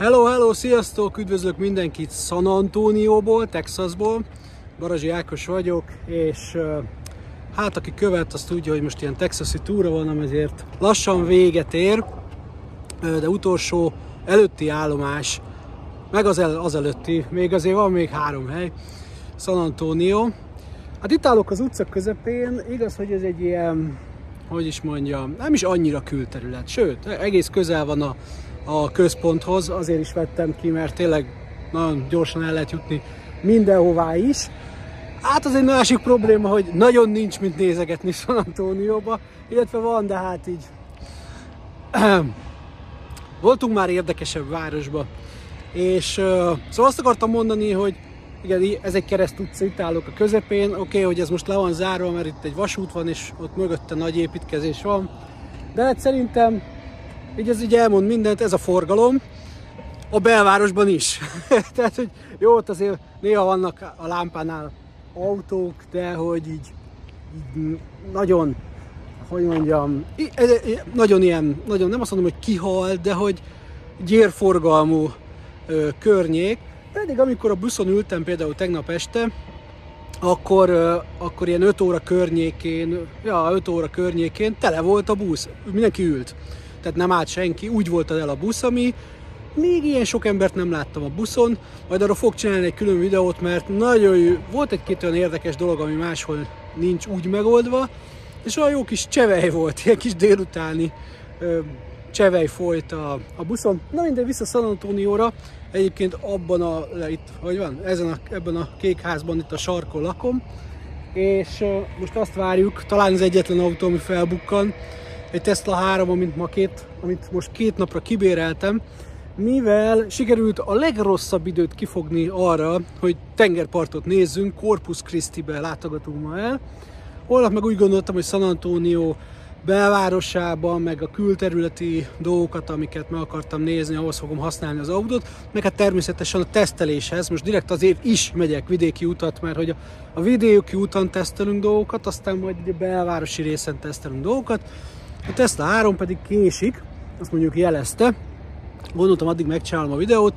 Hello, hello, sziasztok! Üdvözlök mindenkit San Antonióból, Texasból. Barazsi Ákos vagyok, és hát aki követ, azt tudja, hogy most ilyen texasi túra van, ezért lassan véget ér, de utolsó előtti állomás, meg az, el, az előtti, még azért van még három hely, San Antonio. Hát itt állok az utca közepén, igaz, hogy ez egy ilyen, hogy is mondjam, nem is annyira külterület, sőt, egész közel van a a központhoz, azért is vettem ki, mert tényleg nagyon gyorsan el lehet jutni mindenhová is. Hát az egy másik probléma, hogy nagyon nincs mit nézegetni San Antonioba, illetve van, de hát így voltunk már érdekesebb városba. És uh, szóval azt akartam mondani, hogy igen, ez egy kereszt utca, itt állok a közepén, oké, okay, hogy ez most le van zárva, mert itt egy vasút van, és ott mögötte nagy építkezés van, de hát szerintem így ez így elmond mindent, ez a forgalom, a belvárosban is. Tehát, hogy jó, ott azért néha vannak a lámpánál autók, de hogy így, így nagyon, hogy mondjam, nagyon ilyen, nagyon nem azt mondom, hogy kihalt, de hogy gyérforgalmú ö, környék. Pedig amikor a buszon ültem például tegnap este, akkor, ö, akkor ilyen 5 óra környékén, ja, 5 óra környékén tele volt a busz, mindenki ült tehát nem állt senki, úgy volt el a busz, ami még ilyen sok embert nem láttam a buszon, majd arra fog csinálni egy külön videót, mert nagyon jó, volt egy-két olyan érdekes dolog, ami máshol nincs úgy megoldva, és olyan jó kis csevej volt, ilyen kis délutáni ö, csevej folyt a, a buszon. Na minden vissza San Antonióra, egyébként abban a, itt, hogy van, ezen a, ebben a kék házban itt a sarkon lakom, és most azt várjuk, talán az egyetlen autó, ami felbukkan, egy Tesla 3, amit, ma két, amit most két napra kibéreltem, mivel sikerült a legrosszabb időt kifogni arra, hogy tengerpartot nézzünk, Corpus Christi-be látogatunk ma el. Holnap meg úgy gondoltam, hogy San Antonio belvárosában, meg a külterületi dolgokat, amiket meg akartam nézni, ahhoz fogom használni az autót, meg hát természetesen a teszteléshez, most direkt azért is megyek vidéki utat, mert hogy a, a vidéki úton tesztelünk dolgokat, aztán majd a belvárosi részen tesztelünk dolgokat, a Tesla 3 pedig késik, azt mondjuk jelezte. Gondoltam addig megcsinálom a videót.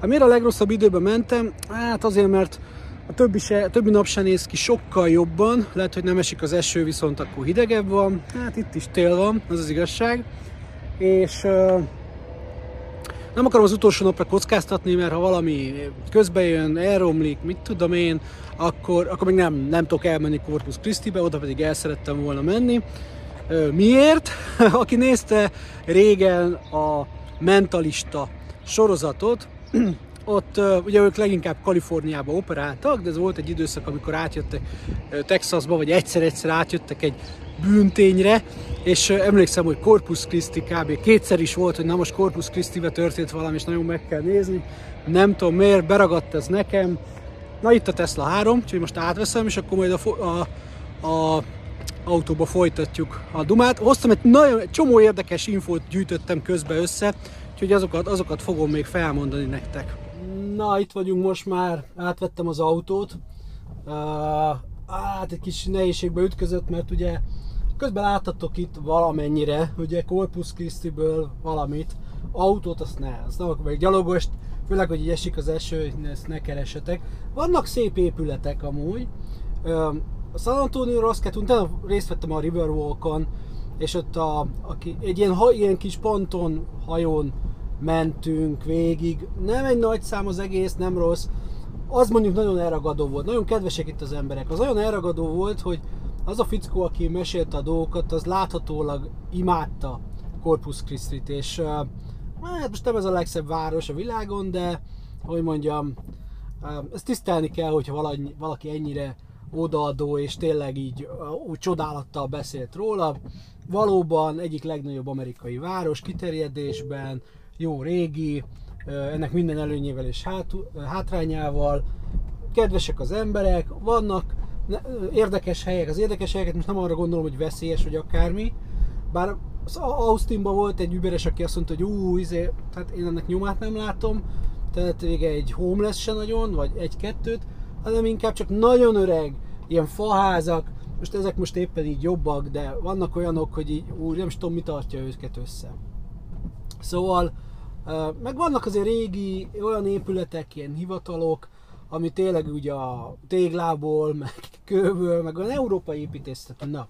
Hát miért a legrosszabb időben mentem? Hát azért, mert a többi, se, a többi nap se néz ki sokkal jobban, lehet, hogy nem esik az eső, viszont akkor hidegebb van, hát itt is tél van, az az igazság. És nem akarom az utolsó napra kockáztatni, mert ha valami közbe jön, elromlik, mit tudom én, akkor, akkor még nem, nem tudok elmenni Corpus Christi-be, oda pedig el szerettem volna menni. Miért? Aki nézte régen a Mentalista sorozatot, ott ugye ők leginkább Kaliforniába operáltak, de ez volt egy időszak, amikor átjöttek Texasba, vagy egyszer-egyszer átjöttek egy bűntényre, és emlékszem, hogy Corpus Christi kb. kétszer is volt, hogy na most Corpus Christi-be történt valami, és nagyon meg kell nézni. Nem tudom miért, beragadt ez nekem. Na itt a Tesla 3, úgyhogy most átveszem, és akkor majd a, a, a autóba folytatjuk a dumát. Hoztam egy nagyon egy csomó érdekes infót gyűjtöttem közbe össze, úgyhogy azokat, azokat fogom még felmondani nektek. Na, itt vagyunk most már, átvettem az autót. Uh, hát egy kis nehézségbe ütközött, mert ugye közben láttatok itt valamennyire, ugye Corpus Christi-ből valamit, autót azt ne, azt nem meg gyalogost, főleg, hogy így esik az eső, ezt ne keresetek. Vannak szép épületek amúgy, a San Antonio kellett, utána részt vettem a Riverwalkon, és ott a, aki, egy ilyen, ha, ilyen kis ponton, hajón mentünk végig. Nem egy nagy szám az egész, nem rossz. Az mondjuk nagyon elragadó volt, nagyon kedvesek itt az emberek. Az nagyon elragadó volt, hogy az a fickó, aki mesélte a dolgokat, az láthatólag imádta Corpus Christi-t, és hát most nem ez a legszebb város a világon, de hogy mondjam, ezt tisztelni kell, hogyha valaki ennyire odaadó, és tényleg így úgy csodálattal beszélt róla. Valóban egyik legnagyobb amerikai város kiterjedésben, jó régi, ennek minden előnyével és hát, hátrányával. Kedvesek az emberek, vannak érdekes helyek. Az érdekes helyeket most nem arra gondolom, hogy veszélyes vagy akármi, bár az Austinban volt egy überes, aki azt mondta, hogy ú, izé, tehát én ennek nyomát nem látom, tehát vége egy homeless se nagyon, vagy egy-kettőt, hanem inkább csak nagyon öreg, ilyen faházak, most ezek most éppen így jobbak, de vannak olyanok, hogy így, úr, nem is tudom, mi tartja őket össze. Szóval Meg vannak azért régi olyan épületek, ilyen hivatalok, ami tényleg ugye a téglából, meg kőből, meg olyan európai építészet. Na,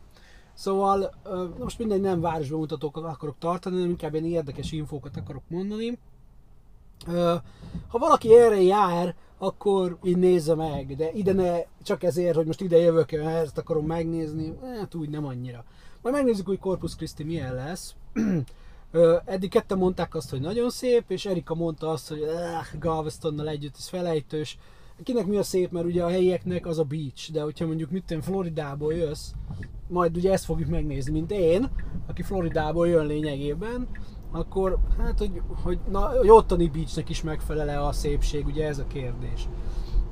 Szóval most mindegy, nem városbemutatókat akarok tartani, hanem inkább ilyen érdekes infókat akarok mondani. Ha valaki erre jár, akkor így nézze meg, de ide ne csak ezért, hogy most ide jövök, ezt akarom megnézni, hát úgy nem annyira. Majd megnézzük, hogy Corpus Christi milyen lesz. Eddig ketten mondták azt, hogy nagyon szép, és Erika mondta azt, hogy Galvestonnal együtt ez felejtős. Kinek mi a szép, mert ugye a helyieknek az a beach, de hogyha mondjuk mit Floridából jössz, majd ugye ezt fogjuk megnézni, mint én, aki Floridából jön lényegében, akkor hát, hogy, hogy, na, hogy ottani beachnek is megfelele a szépség, ugye ez a kérdés.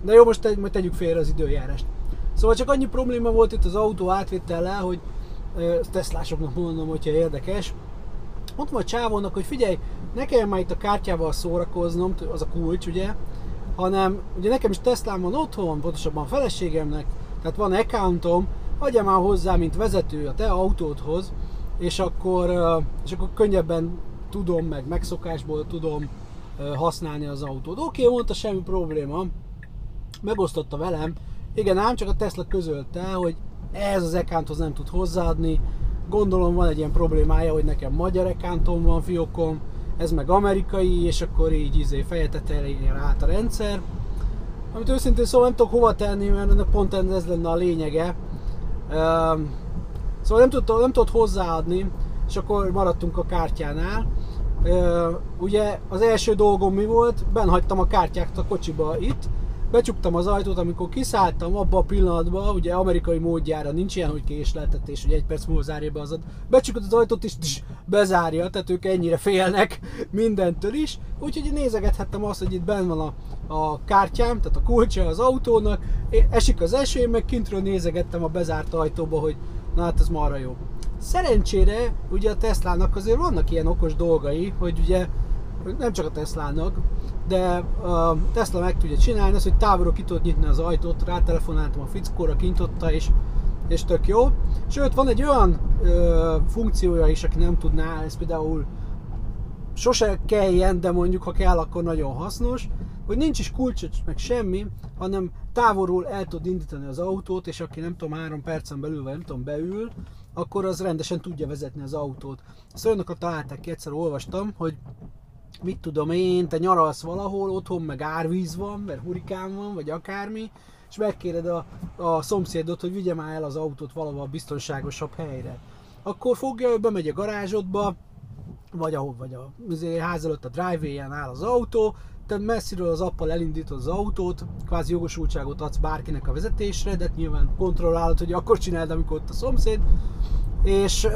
De jó, most, tegy, most tegyük félre az időjárást. Szóval csak annyi probléma volt itt az autó átvétellel, hogy ezt teszlásoknak mondom, hogyha érdekes. Mondtam a csávónak, hogy figyelj, ne kelljen már itt a kártyával szórakoznom, az a kulcs, ugye, hanem ugye nekem is Teslám van otthon, pontosabban a feleségemnek, tehát van accountom, adja már hozzá, mint vezető a te autódhoz, és akkor, és akkor könnyebben tudom, meg megszokásból tudom használni az autót. Oké, okay, mondta, semmi probléma. Megosztotta velem. Igen, ám csak a Tesla közölte, hogy ez az accounthoz nem tud hozzáadni. Gondolom van egy ilyen problémája, hogy nekem magyar accountom van fiókom, ez meg amerikai, és akkor így izé fejetetelére át a rendszer. Amit őszintén szóval nem tudok hova tenni, mert ennek pont ez lenne a lényege, Szóval nem tudott, nem tudott hozzáadni, és akkor maradtunk a kártyánál. Ugye az első dolgom mi volt? Ben hagytam a kártyát a kocsiba itt, becsuktam az ajtót, amikor kiszálltam abba a pillanatban, ugye amerikai módjára nincs ilyen, hogy késleltetés, hogy egy perc múlva zárja be az ad. Becsukod az ajtót és tss, bezárja, tehát ők ennyire félnek mindentől is. Úgyhogy nézegethettem azt, hogy itt benn van a, a kártyám, tehát a kulcsa az autónak, esik az eső, én meg kintről nézegettem a bezárt ajtóba, hogy na hát ez marra jó. Szerencsére ugye a Teslának azért vannak ilyen okos dolgai, hogy ugye nem csak a Teslának, de a Tesla meg tudja csinálni azt, hogy távolról ki tudod nyitni az ajtót, rátelefonáltam a fickóra, kintotta, és, és tök jó. Sőt, van egy olyan ö, funkciója is, aki nem tudná, ez például sose kelljen, de mondjuk ha kell, akkor nagyon hasznos, hogy nincs is kulcs, meg semmi, hanem távolról el tud indítani az autót, és aki nem tudom, három percen belül, vagy nem tudom, beül, akkor az rendesen tudja vezetni az autót. Ezt olyanokat találták ki, egyszer olvastam, hogy mit tudom én, te nyaralsz valahol, otthon meg árvíz van, mert hurikán van, vagy akármi, és megkéred a, a szomszédot, hogy vigye már el az autót valahol biztonságosabb helyre. Akkor fogja, bemegy a garázsodba, vagy ahol, vagy a ház előtt a driveway-en áll az autó, te messziről az appal elindítod az autót, kvázi jogosultságot adsz bárkinek a vezetésre, de nyilván kontrollálod, hogy akkor csináld, amikor ott a szomszéd, és,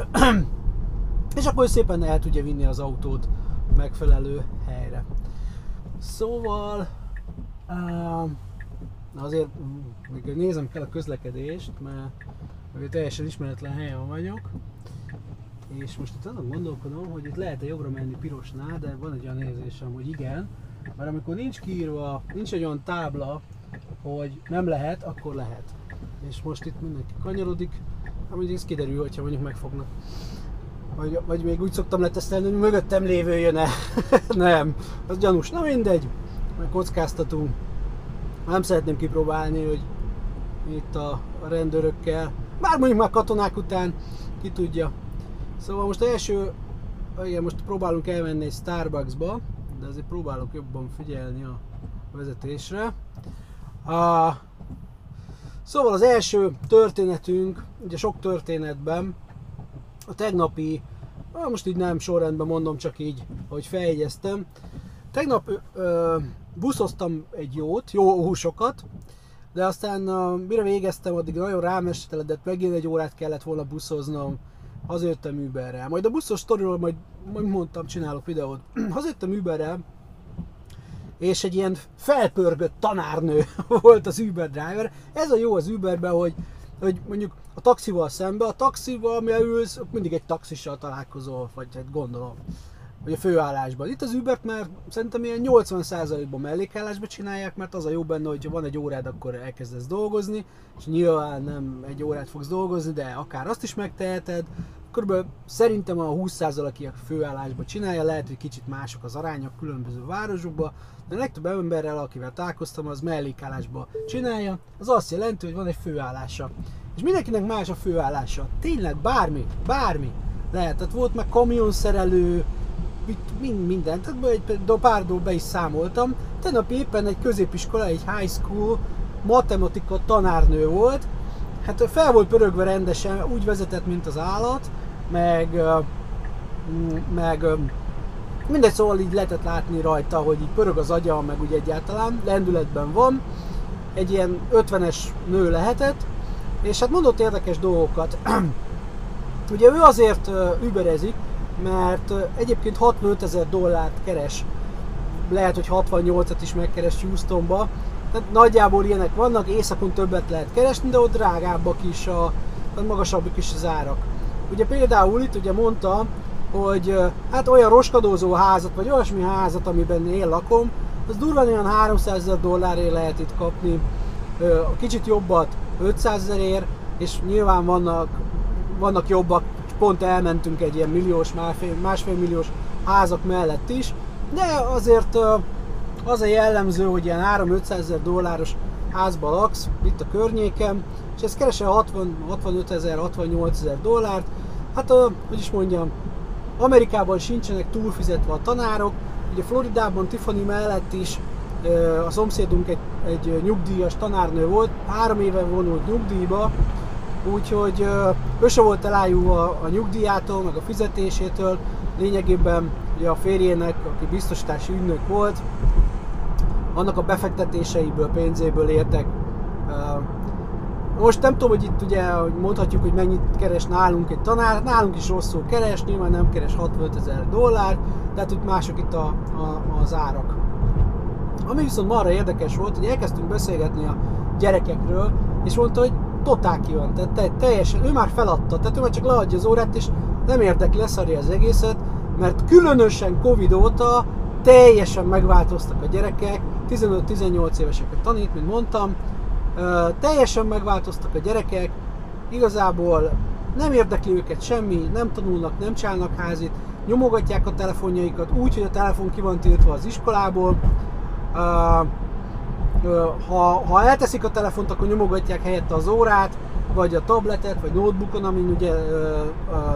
és akkor szépen el tudja vinni az autót megfelelő helyre. Szóval uh, azért még nézem kell a közlekedést, mert, mert teljesen ismeretlen helyen vagyok, és most itt azon gondolkodom, hogy itt lehet-e jobbra menni pirosnál, de van egy olyan érzésem, hogy igen, mert amikor nincs kiírva, nincs egy olyan tábla, hogy nem lehet, akkor lehet. És most itt mindenki kanyarodik, hát mondjuk ez kiderül, hogyha mondjuk megfognak. Vagy, vagy még úgy szoktam letesztelni, hogy mögöttem lévő jön-e. nem, az gyanús. Na mindegy, meg kockáztatunk. Nem szeretném kipróbálni, hogy itt a rendőrökkel, bár mondjuk már katonák után, ki tudja. Szóval most első, igen, most próbálunk elmenni egy Starbucksba, azért próbálok jobban figyelni a vezetésre. A, szóval az első történetünk, ugye sok történetben, a tegnapi, most így nem sorrendben mondom, csak így, hogy feljegyeztem. Tegnap ö, buszoztam egy jót, jó húsokat, de aztán uh, mire végeztem, addig nagyon rámesteledett, megint egy órát kellett volna buszoznom, hazajöttem Uberrel. Majd a buszos sztoriról majd, majd mondtam, csinálok videót. hazajöttem Uberrel, és egy ilyen felpörgött tanárnő volt az Uber driver. Ez a jó az Uberben, hogy, hogy mondjuk a taxival szembe, a taxival, ami ülsz, mindig egy taxissal találkozol, vagy hát gondolom, vagy a főállásban. Itt az Ubert már szerintem ilyen 80%-ban mellékállásban csinálják, mert az a jó benne, hogy van egy órád, akkor elkezdesz dolgozni, és nyilván nem egy órát fogsz dolgozni, de akár azt is megteheted, körülbelül szerintem a 20% aki a főállásban csinálja, lehet, hogy kicsit mások az arányok különböző városokban, de a legtöbb emberrel, akivel találkoztam, az mellékállásban csinálja, az azt jelenti, hogy van egy főállása. És mindenkinek más a főállása. Tényleg bármi, bármi lehet. Tehát volt meg kamionszerelő, mind, mindent, tehát egy pár be is számoltam. Tegnap éppen egy középiskola, egy high school matematika tanárnő volt, hát fel volt pörögve rendesen, úgy vezetett, mint az állat, meg, meg mindegy, szóval így lehetett látni rajta, hogy így pörög az agya, meg úgy egyáltalán, lendületben van, egy ilyen 50-es nő lehetett, és hát mondott érdekes dolgokat. Ugye ő azért überezik, mert egyébként 65 ezer dollárt keres, lehet, hogy 68-at is megkeres Houstonba, tehát nagyjából ilyenek vannak, éjszakon többet lehet keresni, de ott drágábbak is, a, magasabbak is az árak. Ugye például itt ugye mondta, hogy hát olyan roskadózó házat, vagy olyasmi házat, amiben én lakom, az durván olyan 300 ezer dollárért lehet itt kapni, kicsit jobbat 500 ezerért, és nyilván vannak, vannak jobbak, pont elmentünk egy ilyen milliós, másfél, másfél milliós házak mellett is, de azért az a jellemző, hogy ilyen 3-500 ezer dolláros házba laksz, itt a környéken, és ez keresel 60, 65 ezer, 68 ezer dollárt, hát hogy is mondjam, Amerikában sincsenek túlfizetve a tanárok, ugye Floridában Tiffany mellett is a szomszédunk egy, egy nyugdíjas tanárnő volt, három éve vonult nyugdíjba, úgyhogy ő se volt elájulva a nyugdíjától, meg a fizetésétől, lényegében ugye a férjének, aki biztosítási ügynök volt, annak a befektetéseiből, pénzéből értek. Most nem tudom, hogy itt ugye mondhatjuk, hogy mennyit keres nálunk egy tanár, nálunk is rosszul keres, nyilván nem keres 65 ezer dollár, tehát hogy mások itt a, a, az árak. Ami viszont marra érdekes volt, hogy elkezdtünk beszélgetni a gyerekekről, és mondta, hogy totál ki van, tehát te, teljesen, ő már feladta, tehát ő már csak leadja az órát, és nem érdekli, leszarja az egészet, mert különösen Covid óta teljesen megváltoztak a gyerekek, 15-18 éveseket tanít, mint mondtam, teljesen megváltoztak a gyerekek, igazából nem érdekli őket semmi, nem tanulnak, nem csinálnak házit, nyomogatják a telefonjaikat úgy, hogy a telefon ki van tiltva az iskolából, ha, ha elteszik a telefont, akkor nyomogatják helyette az órát, vagy a tabletet, vagy notebookon, amin ugye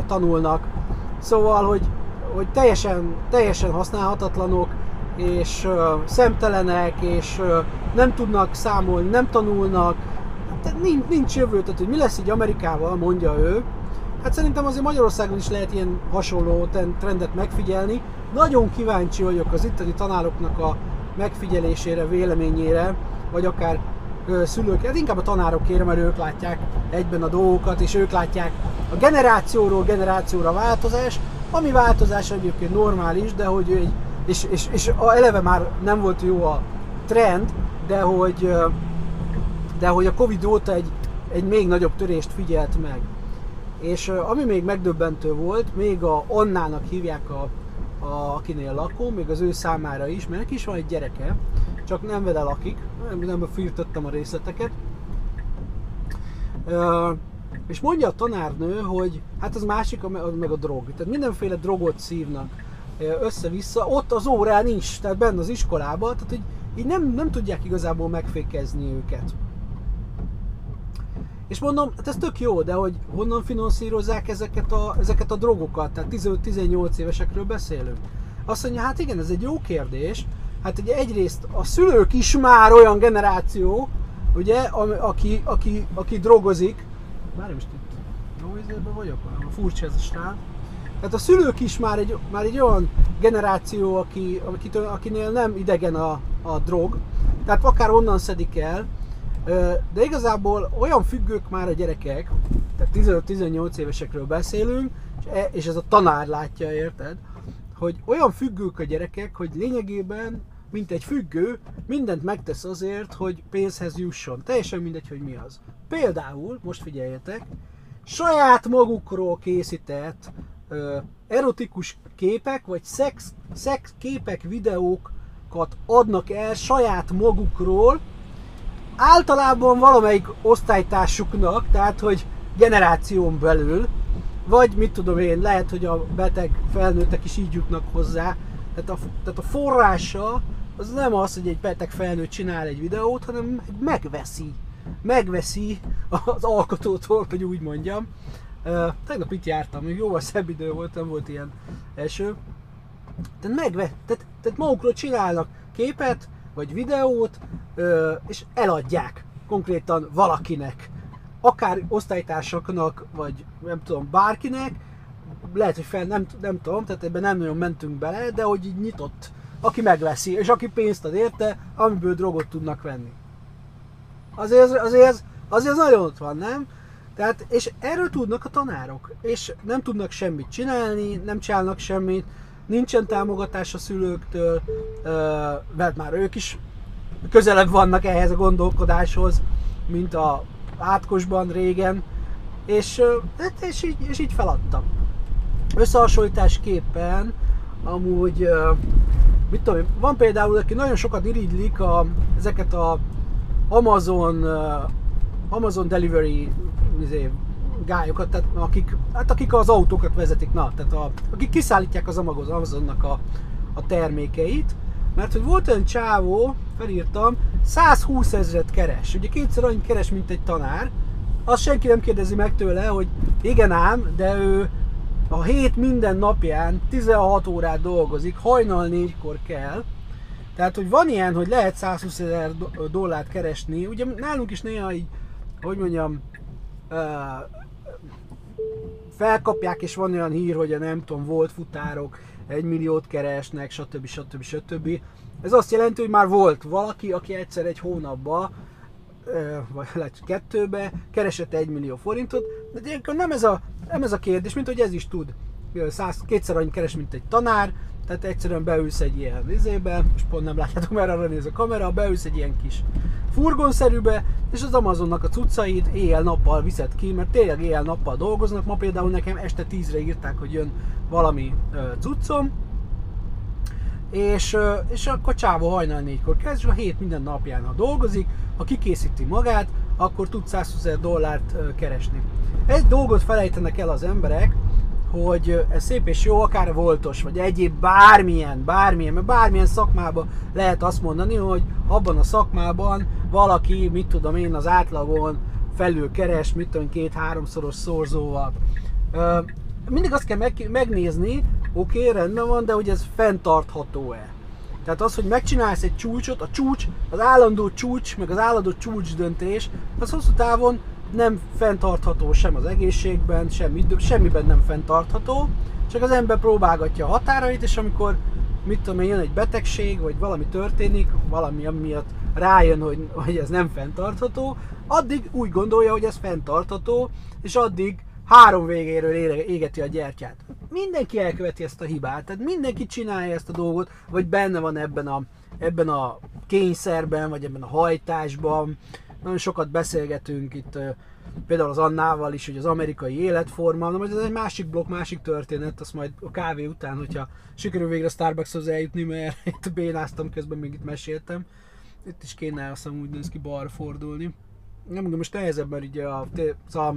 tanulnak. Szóval, hogy, hogy teljesen, teljesen használhatatlanok, és szemtelenek, és nem tudnak számolni, nem tanulnak, tehát nincs, nincs jövő, tehát hogy mi lesz így Amerikával, mondja ő. Hát szerintem azért Magyarországon is lehet ilyen hasonló trendet megfigyelni. Nagyon kíváncsi vagyok az itteni tanároknak a megfigyelésére, véleményére, vagy akár szülők, hát inkább a tanárokére, mert ők látják egyben a dolgokat, és ők látják a generációról generációra változás, ami változás egyébként normális, de hogy egy és, és, és eleve már nem volt jó a trend, de hogy, de hogy a Covid óta egy, egy még nagyobb törést figyelt meg. És ami még megdöbbentő volt, még a Annának hívják a, a, akinél lakó, még az ő számára is, mert neki is van egy gyereke, csak nem vele lakik, nem, nem firtottam a részleteket. Uh, és mondja a tanárnő, hogy hát az másik, meg a drog. Tehát mindenféle drogot szívnak össze-vissza, ott az órán nincs, tehát benne az iskolában, tehát hogy így nem, nem tudják igazából megfékezni őket. És mondom, hát ez tök jó, de hogy honnan finanszírozzák ezeket a, ezeket a drogokat, tehát 15-18 évesekről beszélünk. Azt mondja, hát igen, ez egy jó kérdés, hát ugye egyrészt a szülők is már olyan generáció, ugye, aki, aki, aki drogozik, már most itt jó vagyok, furcsa ez a srác, tehát a szülők is már egy, már egy olyan generáció, aki, akitől, akinél nem idegen a, a drog, tehát akár onnan szedik el, de igazából olyan függők már a gyerekek, tehát 15-18 évesekről beszélünk, e, és ez a tanár látja, érted? Hogy olyan függők a gyerekek, hogy lényegében, mint egy függő, mindent megtesz azért, hogy pénzhez jusson. Teljesen mindegy, hogy mi az. Például, most figyeljetek, saját magukról készített erotikus képek, vagy szex, szex képek, videókat adnak el saját magukról, általában valamelyik osztálytársuknak, tehát hogy generáción belül, vagy mit tudom én, lehet, hogy a beteg felnőttek is így jutnak hozzá. Tehát a, tehát a forrása az nem az, hogy egy beteg felnőtt csinál egy videót, hanem megveszi. Megveszi az alkotótól, hogy úgy mondjam. Uh, tegnap itt jártam, még jóval szebb idő volt, nem volt ilyen eső. Tehát megve, tehát, tehát magukról csinálnak képet, vagy videót, uh, és eladják konkrétan valakinek. Akár osztálytársaknak, vagy nem tudom, bárkinek, lehet, hogy fel, nem, nem tudom, tehát ebben nem nagyon mentünk bele, de hogy így nyitott, aki megveszi, és aki pénzt ad érte, amiből drogot tudnak venni. Azért, azért, azért nagyon ott van, nem? Tehát, és erről tudnak a tanárok, és nem tudnak semmit csinálni, nem csinálnak semmit, nincsen támogatás a szülőktől, mert már ők is közelebb vannak ehhez a gondolkodáshoz, mint a átkosban régen, és, hát, és, így, és így feladtam. Összehasonlításképpen amúgy, mit tudom, van például, aki nagyon sokat irigylik a, ezeket a Amazon, Amazon Delivery izé, gályokat, tehát akik, hát akik az autókat vezetik, na, tehát a, akik kiszállítják az Amazonnak a, a termékeit, mert hogy volt olyan csávó, felírtam, 120 ezeret keres. Ugye kétszer annyit keres, mint egy tanár. Azt senki nem kérdezi meg tőle, hogy igen ám, de ő a hét minden napján 16 órát dolgozik, hajnal négykor kell. Tehát, hogy van ilyen, hogy lehet 120 ezer dollárt keresni. Ugye nálunk is néha így, hogy mondjam, felkapják, és van olyan hír, hogy a nem tudom, volt futárok, egy milliót keresnek, stb. stb. stb. Ez azt jelenti, hogy már volt valaki, aki egyszer egy hónapban vagy lehet kettőbe, keresett egy millió forintot, de nem ez, a, nem ez a kérdés, mint hogy ez is tud. Száz, kétszer annyit keres, mint egy tanár, tehát egyszerűen beülsz egy ilyen vizébe, most pont nem látjátok, mert arra néz a kamera, beülsz egy ilyen kis furgonszerűbe, és az Amazonnak a cuccait éjjel-nappal viszed ki, mert tényleg éjjel-nappal dolgoznak. Ma például nekem este 10-re írták, hogy jön valami cuccom, és, és akkor csávó hajnal négykor kezd, és a hét minden napján, ha dolgozik, ha kikészíti magát, akkor tud 120 ezer dollárt keresni. Egy dolgot felejtenek el az emberek, hogy ez szép és jó, akár voltos, vagy egyéb bármilyen, bármilyen, mert bármilyen szakmában lehet azt mondani, hogy abban a szakmában valaki, mit tudom én, az átlagon felül keres, mit tudom, két-háromszoros szorzóval. Mindig azt kell megnézni, oké, okay, rendben van, de hogy ez fenntartható-e. Tehát az, hogy megcsinálsz egy csúcsot, a csúcs, az állandó csúcs, meg az állandó csúcs döntés, az hosszú távon nem fenntartható sem az egészségben, semmi, semmiben nem fenntartható, csak az ember próbálgatja a határait, és amikor mit tudom én, jön egy betegség, vagy valami történik, valami miatt rájön, hogy, hogy ez nem fenntartható, addig úgy gondolja, hogy ez fenntartható, és addig három végéről égeti a gyertyát. Mindenki elköveti ezt a hibát, tehát mindenki csinálja ezt a dolgot, vagy benne van ebben a, ebben a kényszerben, vagy ebben a hajtásban. Nagyon sokat beszélgetünk itt például az Annával is, hogy az amerikai életforma, na majd ez egy másik blokk, másik történet, azt majd a kávé után, hogyha sikerül végre Starbuckshoz eljutni, mert itt bénáztam közben, még itt meséltem. Itt is kéne azt úgy néz ki balra fordulni. Nem mondom, most nehezebb, mert ugye a, a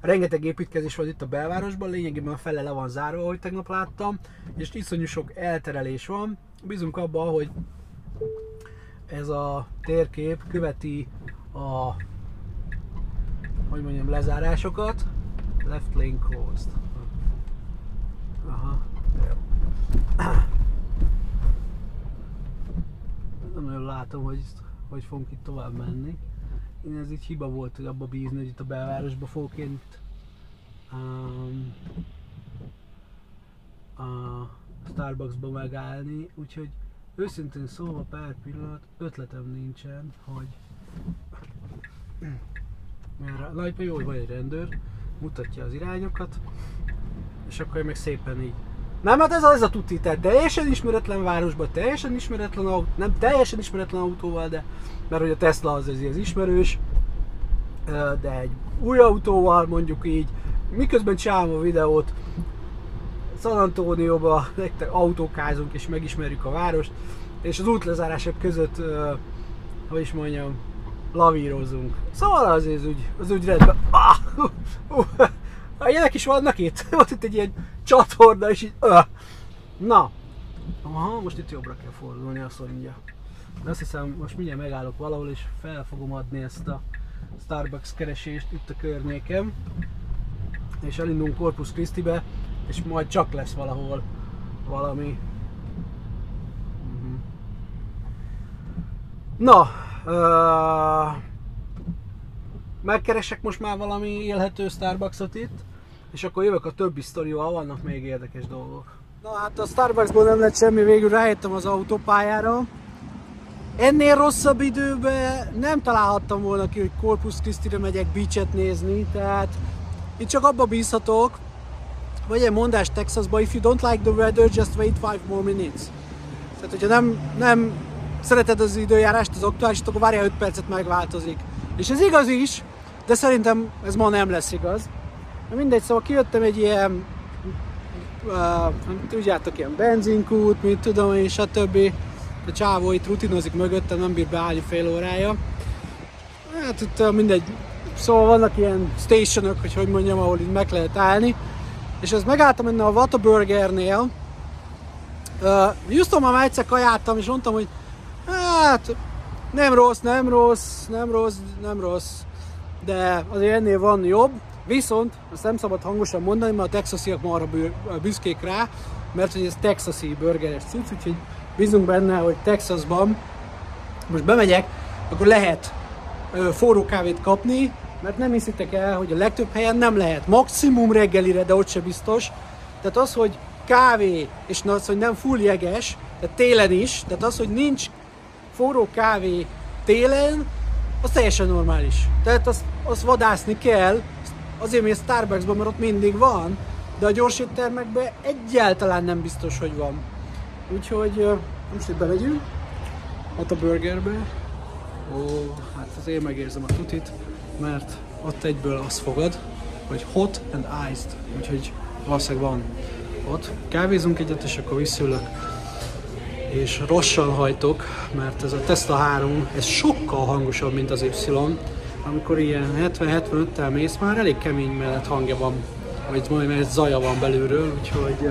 rengeteg építkezés van itt a belvárosban, lényegében a fele le van zárva, ahogy tegnap láttam, és iszonyú sok elterelés van. Bízunk abban, hogy ez a térkép követi a hogy mondjam, lezárásokat. Left lane closed. Aha. Nem nagyon látom, hogy, hogy fogunk itt tovább menni én ez így hiba volt, hogy abba bízni, hogy itt a belvárosba fogok én itt um, a Starbucksba megállni, úgyhogy őszintén szólva pár pillanat ötletem nincsen, hogy mert a nagyban jó, hogy van egy rendőr, mutatja az irányokat, és akkor meg szépen így. Nem, hát ez a, ez a tuti, tehát teljesen ismeretlen városban, teljesen ismeretlen autó, nem teljesen ismeretlen autóval, de mert hogy a Tesla az, az, az ismerős, de egy új autóval mondjuk így, miközben csinálom a videót, San Antonioba autókázunk és megismerjük a várost, és az útlezárások között, hogy is mondjam, lavírozunk. Szóval az, az úgy, az úgy rendben. Ah, uh, uh, ilyenek is vannak itt. Volt itt egy ilyen csatorna, és így... Öh. Na. Aha, most itt jobbra kell fordulni, azt mondja. De azt hiszem, most mindjárt megállok valahol, és fel fogom adni ezt a Starbucks keresést itt a környékem. És elindulunk Corpus Christi-be, és majd csak lesz valahol valami. Mhm. Na, uh, megkeresek most már valami élhető Starbucksot itt, és akkor jövök a többi sztorival, vannak még érdekes dolgok. Na hát a Starbucksból nem lett semmi, végül rájöttem az autópályára. Ennél rosszabb időben nem találhattam volna ki, hogy Corpus Christi-re megyek beachet nézni, tehát itt csak abba bízhatok, vagy egy mondás Texasban, if you don't like the weather, just wait five more minutes. Tehát, hogyha nem, nem szereted az időjárást, az aktuális, akkor várja 5 percet megváltozik. És ez igaz is, de szerintem ez ma nem lesz igaz. Na mindegy, szóval kijöttem egy ilyen, uh, tudjátok, ilyen benzinkút, mit tudom én, stb. A csávó itt rutinozik mögöttem, nem bír beállni fél órája. Hát itt mindegy, szóval vannak ilyen stationok, hogy hogy mondjam, ahol itt meg lehet állni. És ez megálltam ennél a Whataburgernél. Uh, Houstonban már egyszer kajáltam, és mondtam, hogy hát nem rossz, nem rossz, nem rossz, nem rossz, de azért ennél van jobb. Viszont azt nem szabad hangosan mondani, mert a texasiak marha büszkék rá, mert hogy ez texasi burgeres cucc, úgyhogy bízunk benne, hogy Texasban most bemegyek, akkor lehet ö, forró kávét kapni, mert nem hiszitek el, hogy a legtöbb helyen nem lehet. Maximum reggelire, de ott se biztos. Tehát az, hogy kávé, és az, hogy nem full jeges, de télen is, tehát az, hogy nincs forró kávé télen, az teljesen normális. Tehát azt, azt vadászni kell, azért mi a Starbucksban, mert ott mindig van, de a gyors éttermekben egyáltalán nem biztos, hogy van. Úgyhogy most itt bemegyünk, ott a burgerbe. Ó, hát az én megérzem a tutit, mert ott egyből azt fogad, hogy hot and iced, úgyhogy valószínűleg van ott. Kávézunk egyet, és akkor visszülök és rosszal hajtok, mert ez a Tesla 3, ez sokkal hangosabb, mint az Y. Amikor ilyen 70-75-tel mész, már elég kemény mellett hangja van, vagy majd mert zaja van belülről, úgyhogy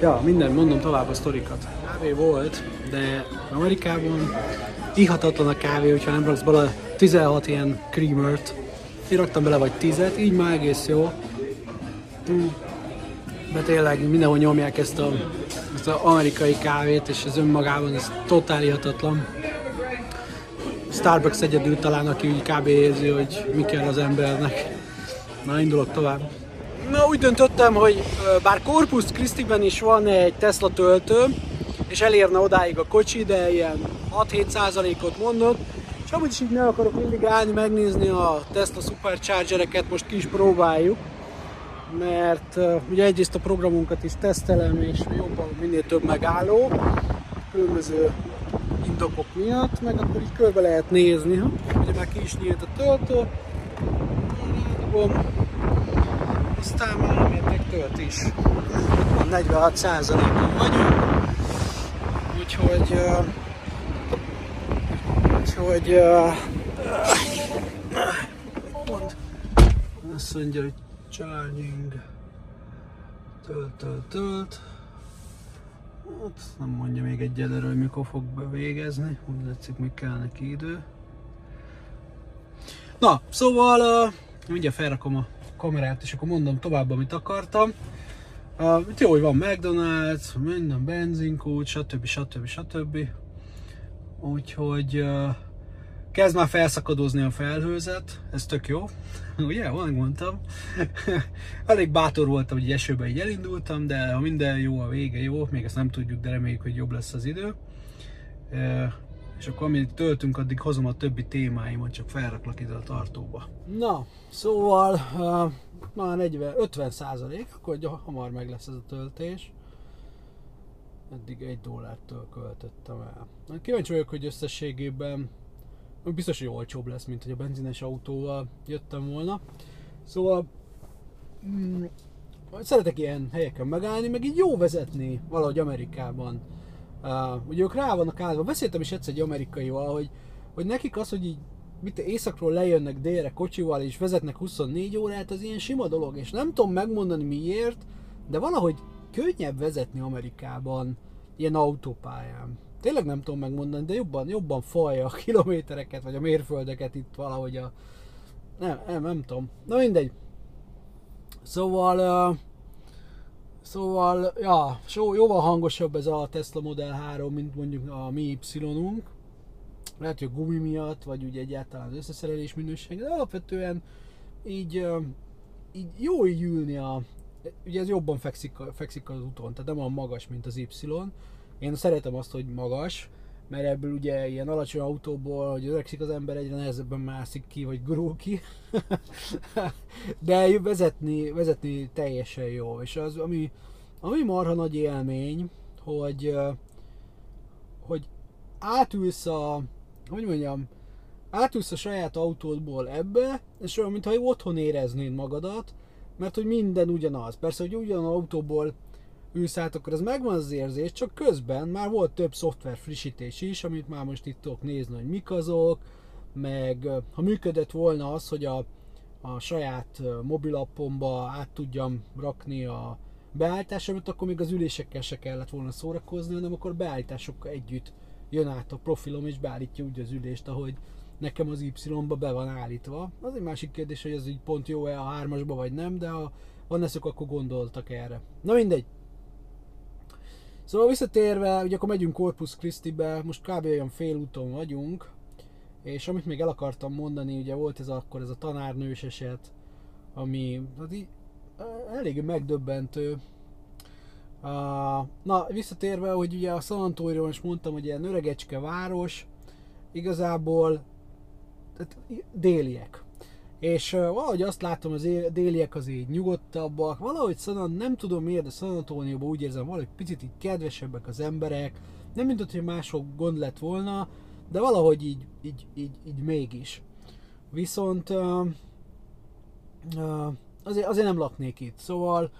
ja, minden, mondom tovább a sztorikat. Kávé volt, de Amerikában ihatatlan a kávé, hogyha nem raksz bele 16 ilyen creamert. Én raktam bele vagy 10 így már egész jó. De tényleg mindenhol nyomják ezt a az amerikai kávét, és ez önmagában ez totál hatatlan. Starbucks egyedül talán, aki úgy kb. érzi, hogy mi kell az embernek. Na, indulok tovább. Na, úgy döntöttem, hogy bár Corpus Christi-ben is van egy Tesla töltő, és elérne odáig a kocsi, de ilyen 6-7%-ot mondott, és amúgy is így meg akarok mindig állni, megnézni a Tesla Superchargereket, most ki is próbáljuk mert ugye egyrészt a programunkat is tesztelem, és jobban minél több megálló, különböző indokok miatt, meg akkor így körbe lehet nézni. Ha? Ugye már ki is nyílt a töltő, aztán már meg tölt is. 46%-on vagyunk, úgyhogy úgyhogy uh, mond, azt mondja, hogy Charging. Tölt, tölt, tölt. Hát nem mondja még egyelőre, hogy mikor fog bevégezni. Úgy látszik, még kell neki idő. Na, szóval uh, mindjárt felrakom a kamerát, és akkor mondom tovább, amit akartam. Uh, jó, hogy van McDonald's, minden benzinkút, stb. stb. stb. Úgyhogy uh, Kezd már felszakadozni a felhőzet, ez tök jó, ugye, van mondtam. Elég bátor voltam, hogy esőben így elindultam, de ha minden jó, a vége jó, még ezt nem tudjuk, de reméljük, hogy jobb lesz az idő. És akkor amíg töltünk, addig hozom a többi témáimat, csak felraklak ide a tartóba. Na, szóval uh, már 40, 50 százalék, akkor hamar meg lesz ez a töltés. Eddig egy dollárt költöttem el. Kíváncsi vagyok, hogy összességében biztos, hogy olcsóbb lesz, mint hogy a benzines autóval jöttem volna. Szóval mm, szeretek ilyen helyeken megállni, meg így jó vezetni valahogy Amerikában. Uh, ugye ők rá vannak állva, beszéltem is egyszer egy amerikaival, hogy, hogy nekik az, hogy így mit északról lejönnek délre kocsival és vezetnek 24 órát, az ilyen sima dolog, és nem tudom megmondani miért, de valahogy könnyebb vezetni Amerikában ilyen autópályán. Tényleg nem tudom megmondani, de jobban, jobban falja a kilométereket, vagy a mérföldeket itt valahogy a... Nem, nem, nem tudom. Na mindegy. Szóval... Uh, szóval, ja, so, jóval hangosabb ez a Tesla Model 3, mint mondjuk a mi Y-unk. Lehet, hogy a gumi miatt, vagy ugye egyáltalán az összeszerelés minőség, de alapvetően így, uh, így jó így ülni a... Ugye ez jobban fekszik, fekszik az úton, tehát nem olyan magas, mint az Y én szeretem azt, hogy magas, mert ebből ugye ilyen alacsony autóból, hogy öregszik az ember, egyre nehezebben mászik ki, vagy gurul ki. De vezetni, vezetni teljesen jó. És az, ami, ami marha nagy élmény, hogy, hogy átülsz a, hogy mondjam, átülsz a saját autódból ebbe, és olyan, mintha otthon éreznéd magadat, mert hogy minden ugyanaz. Persze, hogy ugyan autóból ülsz át, akkor ez megvan az érzés, csak közben már volt több szoftver frissítés is, amit már most itt tudok nézni, hogy mik azok, meg ha működött volna az, hogy a, a saját mobilappomba át tudjam rakni a beállításomat, akkor még az ülésekkel se kellett volna szórakozni, hanem akkor beállításokkal együtt jön át a profilom és beállítja úgy az ülést, ahogy nekem az Y-ba be van állítva. Az egy másik kérdés, hogy ez így pont jó-e a hármasba vagy nem, de ha van eszük, akkor gondoltak erre. Na mindegy, Szóval visszatérve, ugye akkor megyünk Corpus Christi-be, most kb. olyan félúton vagyunk, és amit még el akartam mondani, ugye volt ez akkor ez a tanárnős eset, ami hát így, elég megdöbbentő. Uh, na, visszatérve, hogy ugye a San Antonio, most mondtam, hogy ilyen öregecske város, igazából tehát déliek. És uh, valahogy azt látom, az déliek azért nyugodtabbak, valahogy San, nem tudom miért, de San antonio úgy érzem, valahogy picit így kedvesebbek az emberek, nem mint hogy mások gond lett volna, de valahogy így, így, így, így mégis. Viszont uh, uh, azért, azért nem laknék itt, szóval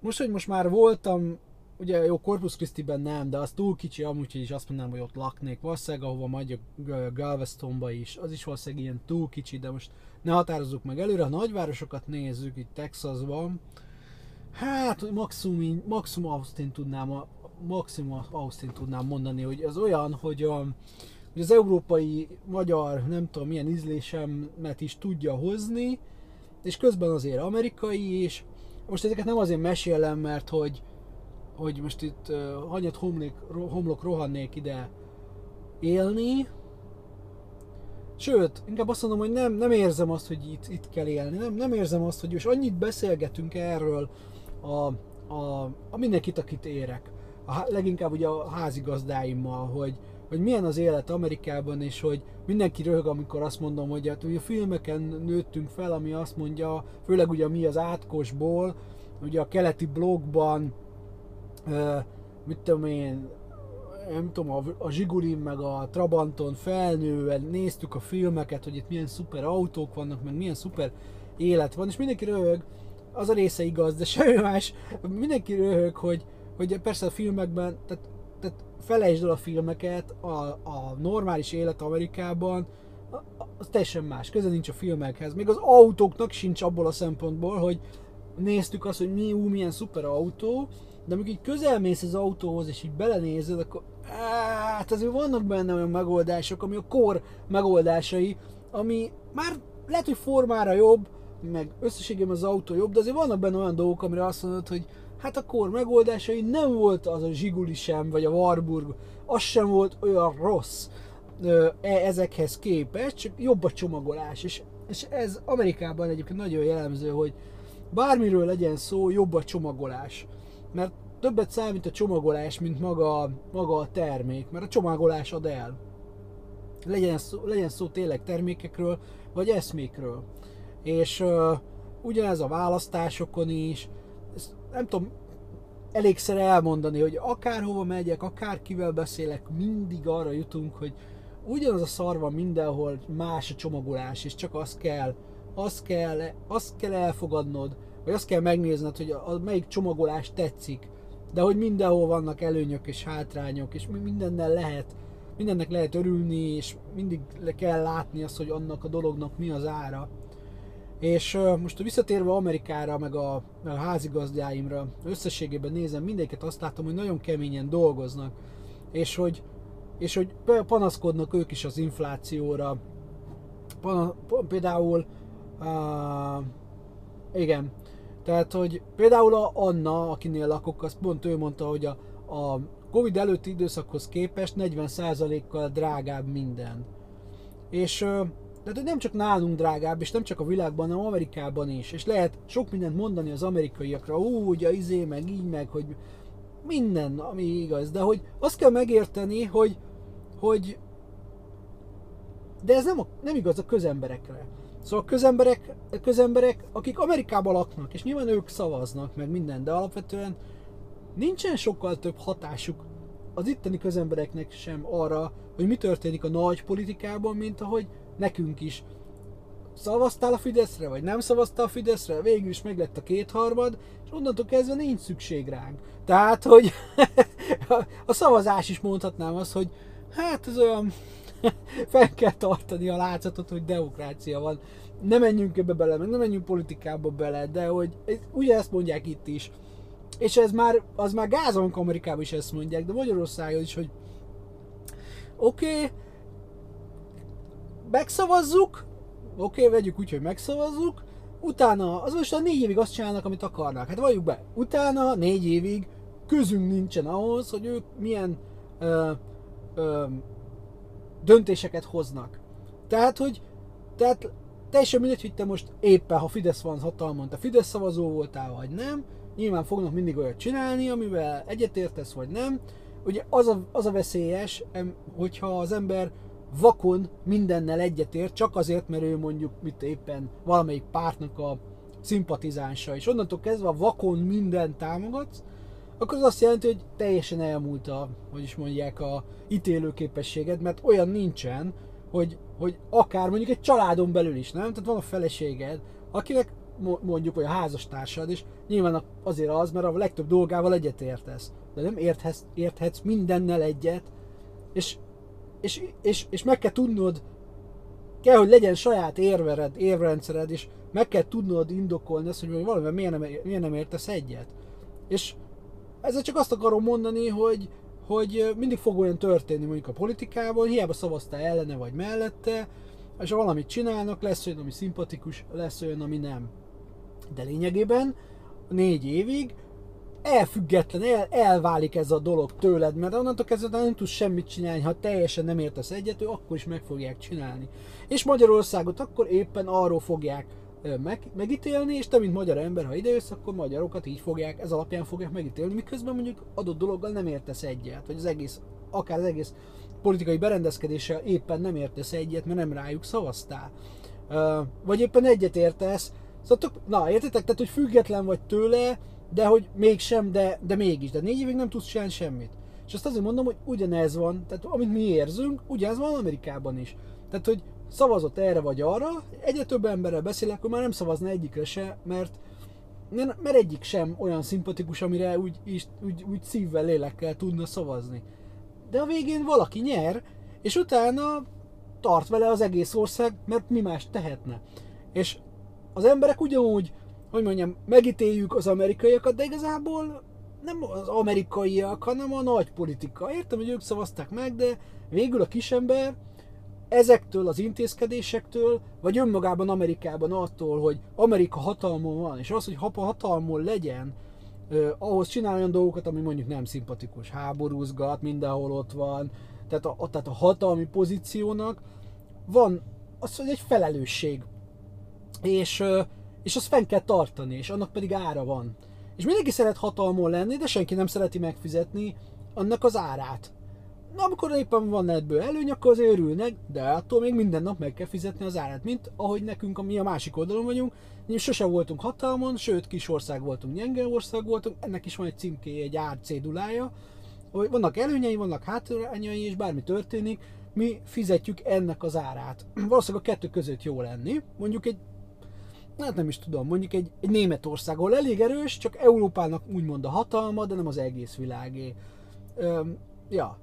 most, hogy most már voltam, ugye jó, Corpus Christi-ben nem, de az túl kicsi, amúgy is azt mondanám, hogy ott laknék. Valószínűleg, ahova majd a Galvestonba is, az is valószínűleg ilyen túl kicsi, de most ne határozzuk meg előre, a nagyvárosokat nézzük itt Texasban, hát maximum, maximum Austin tudnám, maximum Austin tudnám mondani, hogy az olyan, hogy, a, hogy az európai magyar, nem tudom milyen ízlésemet is tudja hozni, és közben azért amerikai is. Most ezeket nem azért mesélem, mert hogy, hogy most itt uh, hanyat homlik, homlok rohannék ide élni, Sőt, inkább azt mondom, hogy nem, nem érzem azt, hogy itt, itt kell élni. Nem, nem érzem azt, hogy most annyit beszélgetünk erről a, a, a mindenkit, akit érek. A, leginkább ugye a házigazdáimmal, hogy, hogy milyen az élet Amerikában, és hogy mindenki röhög, amikor azt mondom, hogy hát ugye a filmeken nőttünk fel, ami azt mondja, főleg ugye mi az átkosból, ugye a keleti blogban, mit tudom én, nem tudom, a, a Zsigulin meg a Trabanton felnőve néztük a filmeket, hogy itt milyen szuper autók vannak, meg milyen szuper élet van, és mindenki röhög, az a része igaz, de semmi más, mindenki röhög, hogy, hogy persze a filmekben, tehát, tehát felejtsd el a filmeket, a, a normális élet Amerikában, az teljesen más, köze nincs a filmekhez. Még az autóknak sincs abból a szempontból, hogy néztük azt, hogy mi, ú, milyen szuper autó, de amikor így közelmész az autóhoz, és így belenézed, akkor hát azért vannak benne olyan megoldások, ami a kor megoldásai, ami már lehet, hogy formára jobb, meg összességében az autó jobb, de azért vannak benne olyan dolgok, amire azt mondod, hogy hát a kor megoldásai nem volt az a Zsiguli sem, vagy a Warburg, az sem volt olyan rossz e, ezekhez képest, csak jobb a csomagolás, és, és ez Amerikában egyébként nagyon jellemző, hogy bármiről legyen szó, jobb a csomagolás. Mert többet számít a csomagolás, mint maga, maga a termék, mert a csomagolás ad el. Legyen szó, legyen szó tényleg termékekről, vagy eszmékről. És uh, ugyanez a választásokon is, ezt nem tudom elégszer elmondani, hogy akárhova megyek, akárkivel beszélek, mindig arra jutunk, hogy ugyanaz a szar van mindenhol, más a csomagolás, és csak az kell, azt kell, azt kell elfogadnod, vagy azt kell megnézned, hogy a, a melyik csomagolás tetszik, de hogy mindenhol vannak előnyök és hátrányok, és mindennel lehet mindennek lehet örülni, és mindig le kell látni azt, hogy annak a dolognak mi az ára. És most visszatérve Amerikára, meg a, a házigazdáimra, összességében nézem, mindegyiket azt látom, hogy nagyon keményen dolgoznak, és hogy, és hogy panaszkodnak ők is az inflációra. Pana, például, uh, igen, tehát, hogy például a Anna, akinél lakok, azt pont ő mondta, hogy a, a Covid előtti időszakhoz képest 40%-kal drágább minden. És tehát, hogy nem csak nálunk drágább, és nem csak a világban, hanem Amerikában is. És lehet sok mindent mondani az amerikaiakra, úgy, a izé, meg így, meg, hogy minden, ami igaz. De hogy azt kell megérteni, hogy, hogy de ez nem, a, nem igaz a közemberekre. Szóval a közemberek, a közemberek, akik Amerikában laknak, és nyilván ők szavaznak, meg minden, de alapvetően nincsen sokkal több hatásuk az itteni közembereknek sem arra, hogy mi történik a nagy politikában, mint ahogy nekünk is. Szavaztál a Fideszre, vagy nem szavaztál a Fideszre, végül is meg lett a kétharmad, és onnantól kezdve nincs szükség ránk. Tehát, hogy a szavazás is mondhatnám azt, hogy hát ez olyan fel kell tartani a látszatot, hogy demokrácia van. Ne menjünk ebbe bele, meg nem menjünk politikába bele, de hogy ugye ezt mondják itt is. És ez már, az már gázolunk Amerikában is ezt mondják, de Magyarországon is, hogy oké, okay, megszavazzuk, oké, okay, vegyük úgy, hogy megszavazzuk, utána, az most a négy évig azt csinálnak, amit akarnak. Hát valljuk be, utána négy évig közünk nincsen ahhoz, hogy ők milyen ö, ö, döntéseket hoznak. Tehát, hogy tehát teljesen mindegy, hogy te most éppen, ha Fidesz van hatalmon, te Fidesz szavazó voltál, vagy nem, nyilván fognak mindig olyat csinálni, amivel egyetértesz, vagy nem. Ugye az a, az a veszélyes, hogyha az ember vakon mindennel egyetért, csak azért, mert ő mondjuk mit éppen valamelyik pártnak a szimpatizánsa, és onnantól kezdve a vakon mindent támogatsz, akkor az azt jelenti, hogy teljesen elmúlt a, hogy is mondják, a ítélőképességed, mert olyan nincsen, hogy, hogy akár mondjuk egy családon belül is, nem? Tehát van a feleséged, akinek mondjuk, hogy a házastársad, és nyilván azért az, mert a legtöbb dolgával egyetértesz. De nem érthetsz, érthetsz mindennel egyet, és, és, és, és meg kell tudnod, kell, hogy legyen saját érvered, érvrendszered, és meg kell tudnod indokolni azt, hogy valamivel miért nem, miért nem értesz egyet. És ezzel csak azt akarom mondani, hogy, hogy mindig fog olyan történni mondjuk a politikában, hiába szavaztál ellene vagy mellette, és ha valamit csinálnak, lesz olyan, ami szimpatikus, lesz olyan, ami nem. De lényegében négy évig elfüggetlen, el, elválik ez a dolog tőled, mert onnantól kezdve nem tudsz semmit csinálni, ha teljesen nem értesz egyet, ő akkor is meg fogják csinálni. És Magyarországot akkor éppen arról fogják meg, megítélni, és te, mint magyar ember, ha idejössz, akkor magyarokat így fogják, ez alapján fogják megítélni, miközben mondjuk adott dologgal nem értesz egyet, vagy az egész, akár az egész politikai berendezkedéssel éppen nem értesz egyet, mert nem rájuk szavaztál. Vagy éppen egyet értesz, szóval tök, na értitek, tehát hogy független vagy tőle, de hogy mégsem, de, de mégis, de négy évig nem tudsz csinálni semmit. És azt azért mondom, hogy ugyanez van, tehát amit mi érzünk, ugyanez van Amerikában is. Tehát, hogy szavazott erre vagy arra, egyre több emberrel beszélek, hogy már nem szavazna egyikre se, mert, mert egyik sem olyan szimpatikus, amire úgy, úgy, úgy, úgy szívvel, lélekkel tudna szavazni. De a végén valaki nyer, és utána tart vele az egész ország, mert mi más tehetne. És az emberek ugyanúgy, hogy mondjam, megítéljük az amerikaiakat, de igazából nem az amerikaiak, hanem a nagy politika. Értem, hogy ők szavazták meg, de végül a kisember ezektől az intézkedésektől, vagy önmagában Amerikában attól, hogy Amerika hatalmon van, és az, hogy hapa hatalmon legyen, ahhoz csinál olyan dolgokat, ami mondjuk nem szimpatikus, háborúzgat, mindenhol ott van, tehát a, a, tehát a hatalmi pozíciónak van az, hogy egy felelősség, és, és azt fenn kell tartani, és annak pedig ára van. És mindenki szeret hatalmon lenni, de senki nem szereti megfizetni annak az árát. Amikor éppen van ebből előny, akkor azért örülnek, de attól még minden nap meg kell fizetni az árát, mint ahogy nekünk, mi a másik oldalon vagyunk, mi sose voltunk hatalmon, sőt kis ország voltunk, gyenge ország voltunk, ennek is van egy címkéje, egy ár cédulája, hogy vannak előnyei, vannak hátrányai, és bármi történik, mi fizetjük ennek az árát. Valószínűleg a kettő között jó lenni, mondjuk egy hát nem is tudom, mondjuk egy, egy Németország, ahol elég erős, csak Európának úgymond a hatalma, de nem az egész világé. Öm, ja,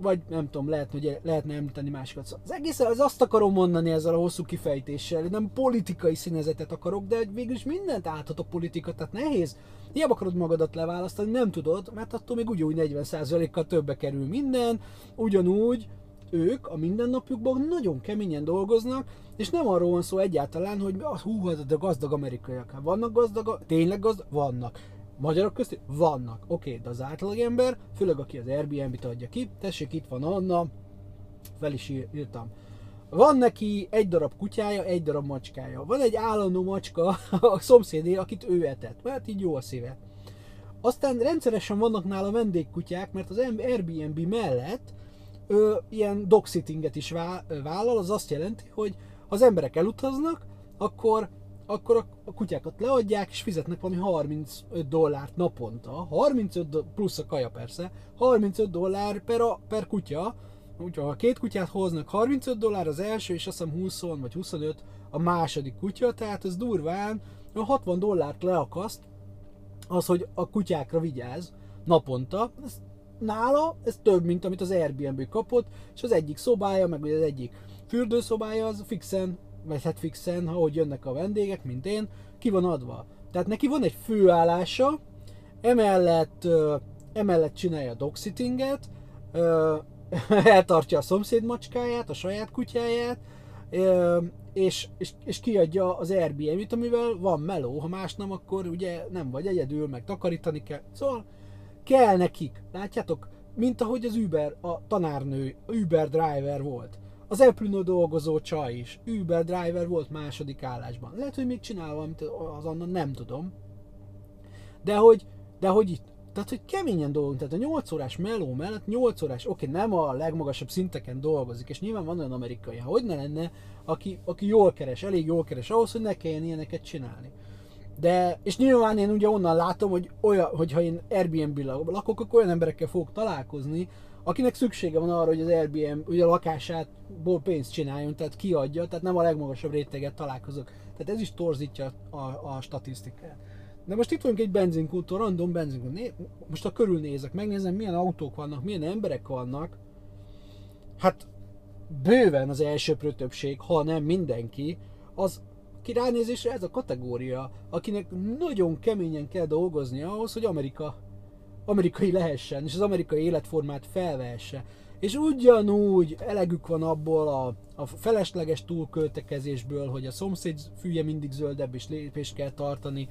vagy nem tudom, lehet, hogy lehetne említeni másikat. Szóval az egész, az azt akarom mondani ezzel a hosszú kifejtéssel, nem politikai színezetet akarok, de végülis mindent áthat a politika, tehát nehéz. Hiába akarod magadat leválasztani, nem tudod, mert attól még ugyanúgy 40%-kal többe kerül minden, ugyanúgy ők a mindennapjukban nagyon keményen dolgoznak, és nem arról van szó egyáltalán, hogy ah, hú, de gazdag amerikaiak. Hát vannak gazdag, tényleg gazdag? Vannak. Magyarok között vannak. Oké, okay, de az átlagember, főleg aki az Airbnb-t adja ki, tessék, itt van Anna, fel is írtam. Van neki egy darab kutyája, egy darab macskája. Van egy állandó macska a szomszédé, akit ő etett, mert így jó a szíve. Aztán rendszeresen vannak nála vendégkutyák, mert az Airbnb mellett ö, ilyen dogsittinget is vállal, az azt jelenti, hogy ha az emberek elutaznak, akkor akkor a, a kutyákat leadják, és fizetnek valami 35 dollárt naponta. 35 do- plusz a kaja persze. 35 dollár per, a, per kutya. Úgyhogy ha két kutyát hoznak, 35 dollár az első, és azt hiszem 20 vagy 25 a második kutya, tehát ez durván 60 dollárt leakaszt az, hogy a kutyákra vigyáz naponta. Ez nála ez több, mint amit az Airbnb kapott, és az egyik szobája, meg az egyik fürdőszobája az fixen vagy fixen, ahogy jönnek a vendégek, mint én, ki van adva. Tehát neki van egy főállása, emellett, emellett csinálja a dogsittinget, eltartja a szomszéd macskáját, a saját kutyáját, és, és, és kiadja az Airbnb-t, amivel van meló, ha más nem, akkor ugye nem vagy egyedül, meg takarítani kell. Szóval kell nekik, látjátok, mint ahogy az Uber, a tanárnő, Uber driver volt az Apple dolgozó csaj is, Uber driver volt második állásban. Lehet, hogy még csinál valamit az annan, nem tudom. De hogy, de hogy itt, tehát, hogy keményen dolgozunk, tehát a 8 órás meló mellett 8 órás, oké, nem a legmagasabb szinteken dolgozik, és nyilván van olyan amerikai, hogy ne lenne, aki, aki jól keres, elég jól keres ahhoz, hogy ne kelljen ilyeneket csinálni. De, és nyilván én ugye onnan látom, hogy olyan, hogyha én Airbnb lakok, akkor olyan emberekkel fogok találkozni, akinek szüksége van arra, hogy az Airbnb ugye a lakásából pénzt csináljon, tehát kiadja, tehát nem a legmagasabb réteget találkozok. Tehát ez is torzítja a, a statisztikát. De most itt vagyunk egy benzinkúton, random benzinkúton. Most a körülnézek, megnézem milyen autók vannak, milyen emberek vannak. Hát bőven az elsőprő többség, ha nem mindenki, az ki ránézésre ez a kategória, akinek nagyon keményen kell dolgozni ahhoz, hogy Amerika amerikai lehessen, és az amerikai életformát felvesse. És ugyanúgy elegük van abból a, a felesleges túlköltekezésből, hogy a szomszéd fülye mindig zöldebb és lépést kell tartani,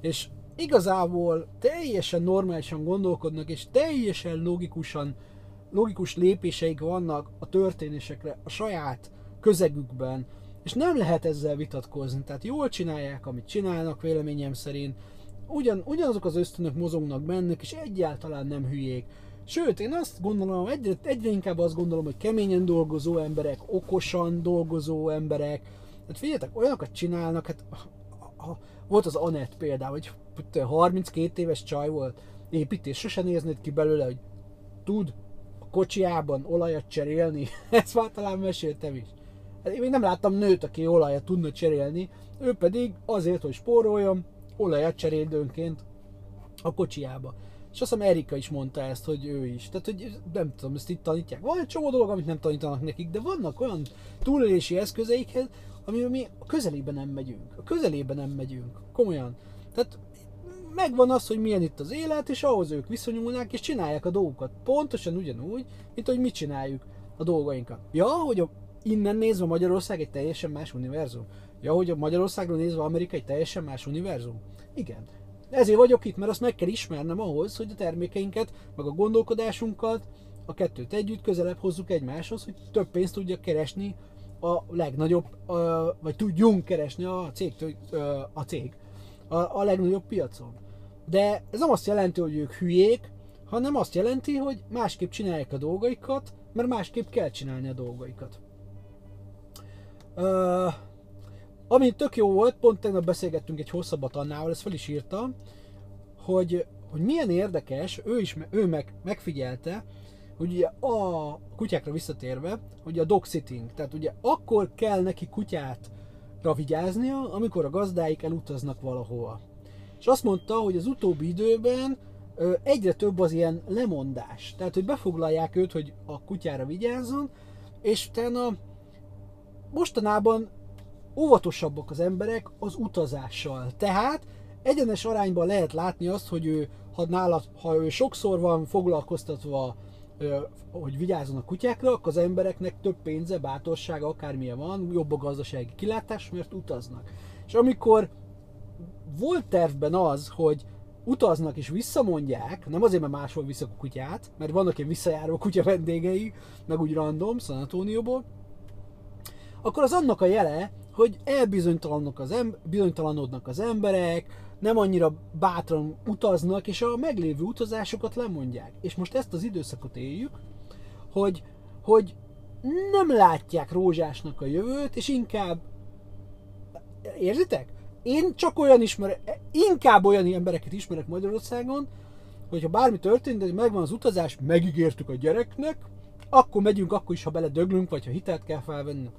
és igazából teljesen normálisan gondolkodnak, és teljesen logikusan, logikus lépéseik vannak a történésekre a saját közegükben, és nem lehet ezzel vitatkozni. Tehát jól csinálják, amit csinálnak véleményem szerint, ugyan, ugyanazok az ösztönök mozognak bennük, és egyáltalán nem hülyék. Sőt, én azt gondolom, egyre, egyre inkább azt gondolom, hogy keményen dolgozó emberek, okosan dolgozó emberek, hát figyeljetek, olyanokat csinálnak, hát volt az Anett például, hogy 32 éves csaj volt, építés, sose néznéd ki belőle, hogy tud a kocsiában olajat cserélni, ezt már talán meséltem is. Hát én még nem láttam nőt, aki olajat tudna cserélni, ő pedig azért, hogy spóroljon, olajat cserél a kocsiába. És azt hiszem Erika is mondta ezt, hogy ő is. Tehát, hogy nem tudom, ezt itt tanítják. Van egy csomó dolog, amit nem tanítanak nekik, de vannak olyan túlélési eszközeikhez, amivel mi a közelébe nem megyünk. A közelébe nem megyünk. Komolyan. Tehát megvan az, hogy milyen itt az élet, és ahhoz ők viszonyulnak, és csinálják a dolgokat. Pontosan ugyanúgy, mint hogy mit csináljuk a dolgainkat. Ja, hogy innen nézve Magyarország egy teljesen más univerzum. Ja, hogy a Magyarországról nézve Amerika egy teljesen más univerzum? Igen. Ezért vagyok itt, mert azt meg kell ismernem ahhoz, hogy a termékeinket, meg a gondolkodásunkat, a kettőt együtt közelebb hozzuk egymáshoz, hogy több pénzt tudjak keresni a legnagyobb, vagy tudjunk keresni a cég, a cég, a, legnagyobb piacon. De ez nem azt jelenti, hogy ők hülyék, hanem azt jelenti, hogy másképp csinálják a dolgaikat, mert másképp kell csinálni a dolgaikat. Ami tök jó volt, pont tegnap beszélgettünk egy hosszabbat Annával, ezt fel is írta, hogy, hogy milyen érdekes, ő is ő meg, megfigyelte, hogy ugye a kutyákra visszatérve, hogy a dog sitting, tehát ugye akkor kell neki kutyát vigyáznia, amikor a gazdáik elutaznak valahova. És azt mondta, hogy az utóbbi időben egyre több az ilyen lemondás. Tehát, hogy befoglalják őt, hogy a kutyára vigyázzon, és utána mostanában óvatosabbak az emberek az utazással. Tehát egyenes arányban lehet látni azt, hogy ő, ha, nála, ha ő sokszor van foglalkoztatva, hogy vigyázzon a kutyákra, akkor az embereknek több pénze, bátorsága, akármilyen van, jobb a gazdasági kilátás, mert utaznak. És amikor volt tervben az, hogy utaznak és visszamondják, nem azért, mert máshol visszak a kutyát, mert vannak ilyen visszajáró kutya vendégei, meg úgy random, San Antonioból, akkor az annak a jele, hogy elbizonytalanodnak az, em- bizonytalanodnak az emberek, nem annyira bátran utaznak, és a meglévő utazásokat lemondják. És most ezt az időszakot éljük, hogy, hogy nem látják rózsásnak a jövőt, és inkább érzitek? Én csak olyan ismerek, inkább olyan embereket ismerek Magyarországon, hogyha bármi történt, de megvan az utazás, megígértük a gyereknek, akkor megyünk, akkor is, ha beledöglünk, vagy ha hitelt kell felvenni.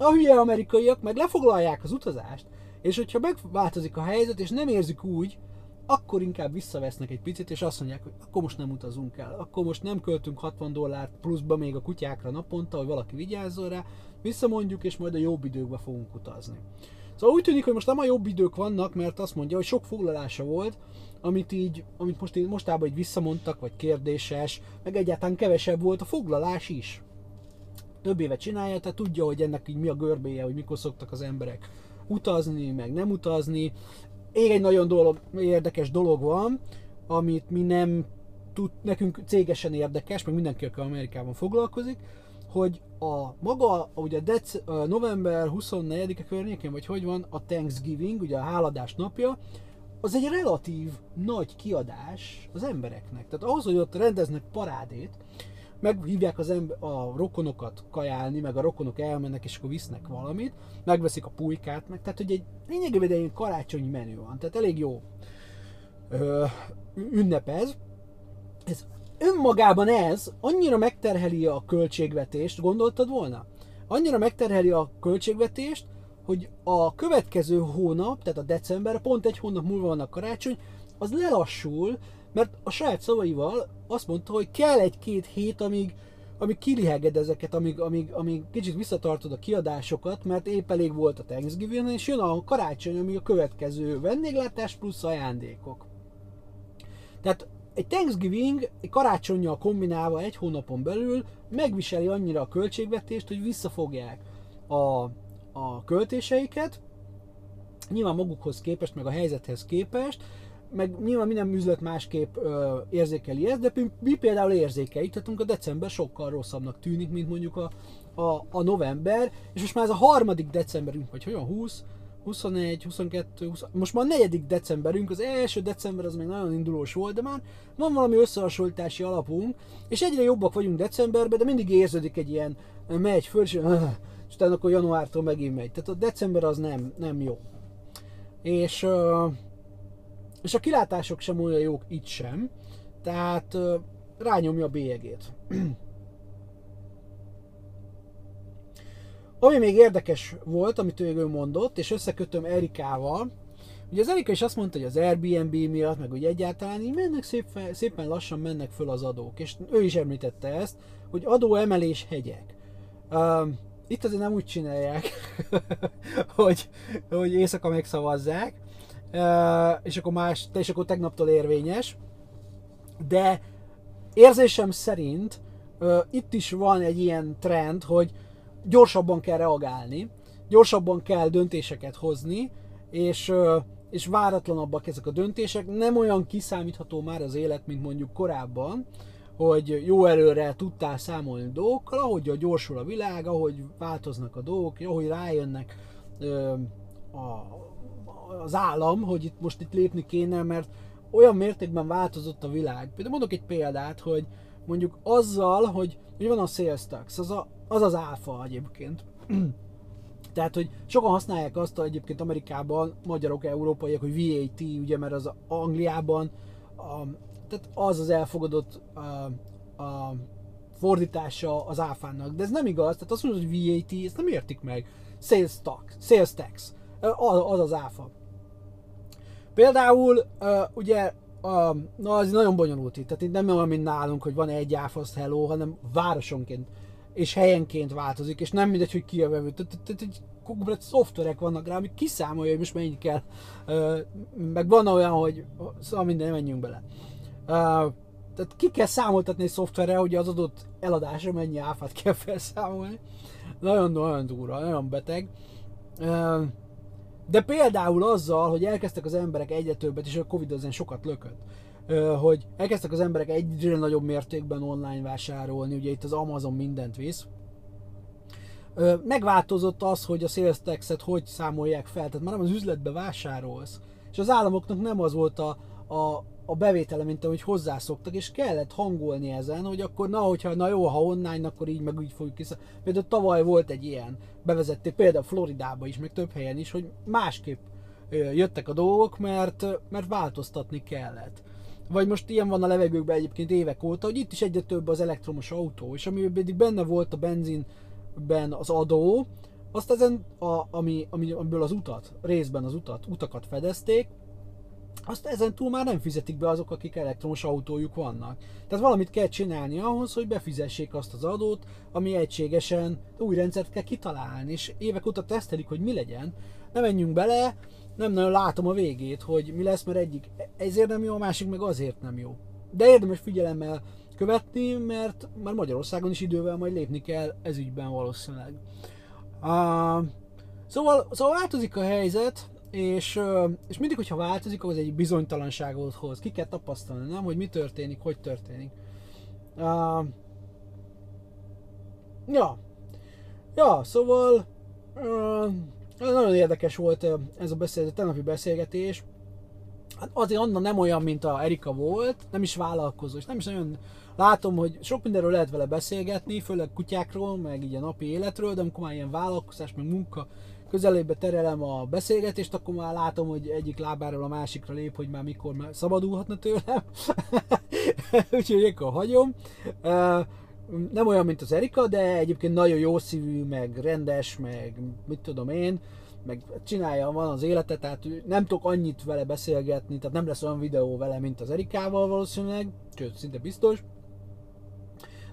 A hülye amerikaiak meg lefoglalják az utazást, és hogyha megváltozik a helyzet, és nem érzik úgy, akkor inkább visszavesznek egy picit, és azt mondják, hogy akkor most nem utazunk el, akkor most nem költünk 60 dollárt pluszba még a kutyákra naponta, hogy valaki vigyázzon rá, visszamondjuk, és majd a jobb időkbe fogunk utazni. Szóval úgy tűnik, hogy most nem a jobb idők vannak, mert azt mondja, hogy sok foglalása volt, amit így, amit most így, mostában így visszamondtak, vagy kérdéses, meg egyáltalán kevesebb volt a foglalás is. Több éve csinálja, tehát tudja, hogy ennek így mi a görbéje, hogy mikor szoktak az emberek utazni, meg nem utazni. Még egy nagyon dolog, érdekes dolog van, amit mi nem tud, nekünk cégesen érdekes, meg mindenki, aki Amerikában foglalkozik, hogy a maga, ugye dec, november 24-e környékén, vagy hogy van, a Thanksgiving, ugye a háladás napja, az egy relatív nagy kiadás az embereknek. Tehát ahhoz, hogy ott rendeznek parádét, meghívják az ember, a rokonokat kajálni, meg a rokonok elmennek, és akkor visznek valamit, megveszik a pulykát, meg tehát, hogy egy lényegében egy karácsonyi menü van, tehát elég jó ö, ünnepez. Ez önmagában ez annyira megterheli a költségvetést, gondoltad volna? Annyira megterheli a költségvetést, hogy a következő hónap, tehát a december, pont egy hónap múlva van a karácsony, az lelassul, mert a saját szavaival azt mondta, hogy kell egy-két hét, amíg, amíg kiliheged ezeket, amíg, amíg, amíg kicsit visszatartod a kiadásokat, mert épp elég volt a Thanksgiving, és jön a karácsony, amíg a következő vendéglátás plusz ajándékok. Tehát egy Thanksgiving egy karácsonyjal kombinálva egy hónapon belül megviseli annyira a költségvetést, hogy visszafogják a, a költéseiket, nyilván magukhoz képest, meg a helyzethez képest, meg nyilván minden üzlet másképp ö, érzékeli ezt, de mi például érzékeljük, tehát a december sokkal rosszabbnak tűnik, mint mondjuk a, a, a november, és most már ez a harmadik decemberünk, vagy olyan 20, 21, 22, 20, most már a negyedik decemberünk, az első december az még nagyon indulós volt, de már van valami összehasonlítási alapunk, és egyre jobbak vagyunk decemberben, de mindig érződik egy ilyen, megy föl, és, és utána akkor januártól megint megy. Tehát a december az nem, nem jó. És uh, és a kilátások sem olyan jók itt sem, tehát rányomja a bélyegét. Ami még érdekes volt, amit ő mondott, és összekötöm Erikával, ugye az Erika is azt mondta, hogy az Airbnb miatt, meg hogy egyáltalán így mennek szépen, szépen lassan mennek föl az adók, és ő is említette ezt, hogy adóemelés hegyek. Uh, itt azért nem úgy csinálják, hogy, hogy éjszaka megszavazzák, és akkor más, és akkor tegnaptól érvényes. De érzésem szerint itt is van egy ilyen trend, hogy gyorsabban kell reagálni, gyorsabban kell döntéseket hozni, és, és váratlanabbak ezek a döntések. Nem olyan kiszámítható már az élet, mint mondjuk korábban, hogy jó előre tudtál számolni dolgokkal, ahogy a gyorsul a világ, ahogy változnak a dolgok, ahogy rájönnek a, az állam, hogy itt most itt lépni kéne, mert olyan mértékben változott a világ. Például mondok egy példát, hogy mondjuk azzal, hogy, hogy van a sales tax, az, a, az az áfa egyébként. Tehát, hogy sokan használják azt hogy egyébként Amerikában, magyarok, európaiak, hogy VAT, ugye, mert az Angliában, a, tehát az az elfogadott a, a fordítása az áfának. De ez nem igaz, tehát azt mondod, hogy VAT, ezt nem értik meg. Sales tax, sales tax az az áfa. Például uh, ugye a, na az nagyon bonyolult itt. Tehát itt nem olyan, mint nálunk, hogy van egy áfaszt hello, hanem városonként és helyenként változik, és nem mindegy, hogy ki a vevő. Tehát, egy komplet szoftverek vannak rá, ami kiszámolja, hogy most mennyi kell. Meg van olyan, hogy szóval minden, menjünk bele. Tehát ki kell számoltatni egy szoftverre, hogy az adott eladásra mennyi áfát kell felszámolni. Nagyon-nagyon durva, nagyon beteg. De például azzal, hogy elkezdtek az emberek egyre többet, és a Covid ezen sokat lökött, hogy elkezdtek az emberek egyre nagyobb mértékben online vásárolni, ugye itt az Amazon mindent visz, megváltozott az, hogy a sales tax-et hogy számolják fel, tehát már nem az üzletbe vásárolsz, és az államoknak nem az volt a, a, a bevétele, mint ahogy hozzászoktak, és kellett hangolni ezen, hogy akkor na, hogyha na jó, ha online, akkor így meg úgy fogjuk vissza. Például tavaly volt egy ilyen, bevezették például Floridába is, meg több helyen is, hogy másképp jöttek a dolgok, mert, mert változtatni kellett. Vagy most ilyen van a levegőkben egyébként évek óta, hogy itt is egyre több az elektromos autó, és ami pedig benne volt a benzinben az adó, azt ezen, a, ami, ami, amiből az utat, részben az utat, utakat fedezték, azt ezen túl már nem fizetik be azok, akik elektromos autójuk vannak. Tehát valamit kell csinálni ahhoz, hogy befizessék azt az adót, ami egységesen új rendszert kell kitalálni, és évek óta tesztelik, hogy mi legyen. Ne menjünk bele, nem nagyon látom a végét, hogy mi lesz, mert egyik ezért nem jó, a másik meg azért nem jó. De érdemes figyelemmel követni, mert már Magyarországon is idővel majd lépni kell ez ügyben valószínűleg. Uh, szóval, szóval változik a helyzet, és, és mindig, hogyha változik, az egy bizonytalanságot hoz. Ki kell tapasztalni, nem? Hogy mi történik, hogy történik. Uh, ja. Ja, szóval uh, nagyon érdekes volt ez a beszélgetés, tegnapi beszélgetés. Hát azért Anna nem olyan, mint a Erika volt, nem is vállalkozó, és nem is nagyon látom, hogy sok mindenről lehet vele beszélgetni, főleg kutyákról, meg így a napi életről, de amikor már ilyen vállalkozás, meg munka közelébe terelem a beszélgetést, akkor már látom, hogy egyik lábáról a másikra lép, hogy már mikor már szabadulhatna tőlem. Úgyhogy akkor hagyom. Nem olyan, mint az Erika, de egyébként nagyon jó szívű, meg rendes, meg mit tudom én, meg csinálja, van az élete, tehát nem tudok annyit vele beszélgetni, tehát nem lesz olyan videó vele, mint az Erikával valószínűleg, sőt, szinte biztos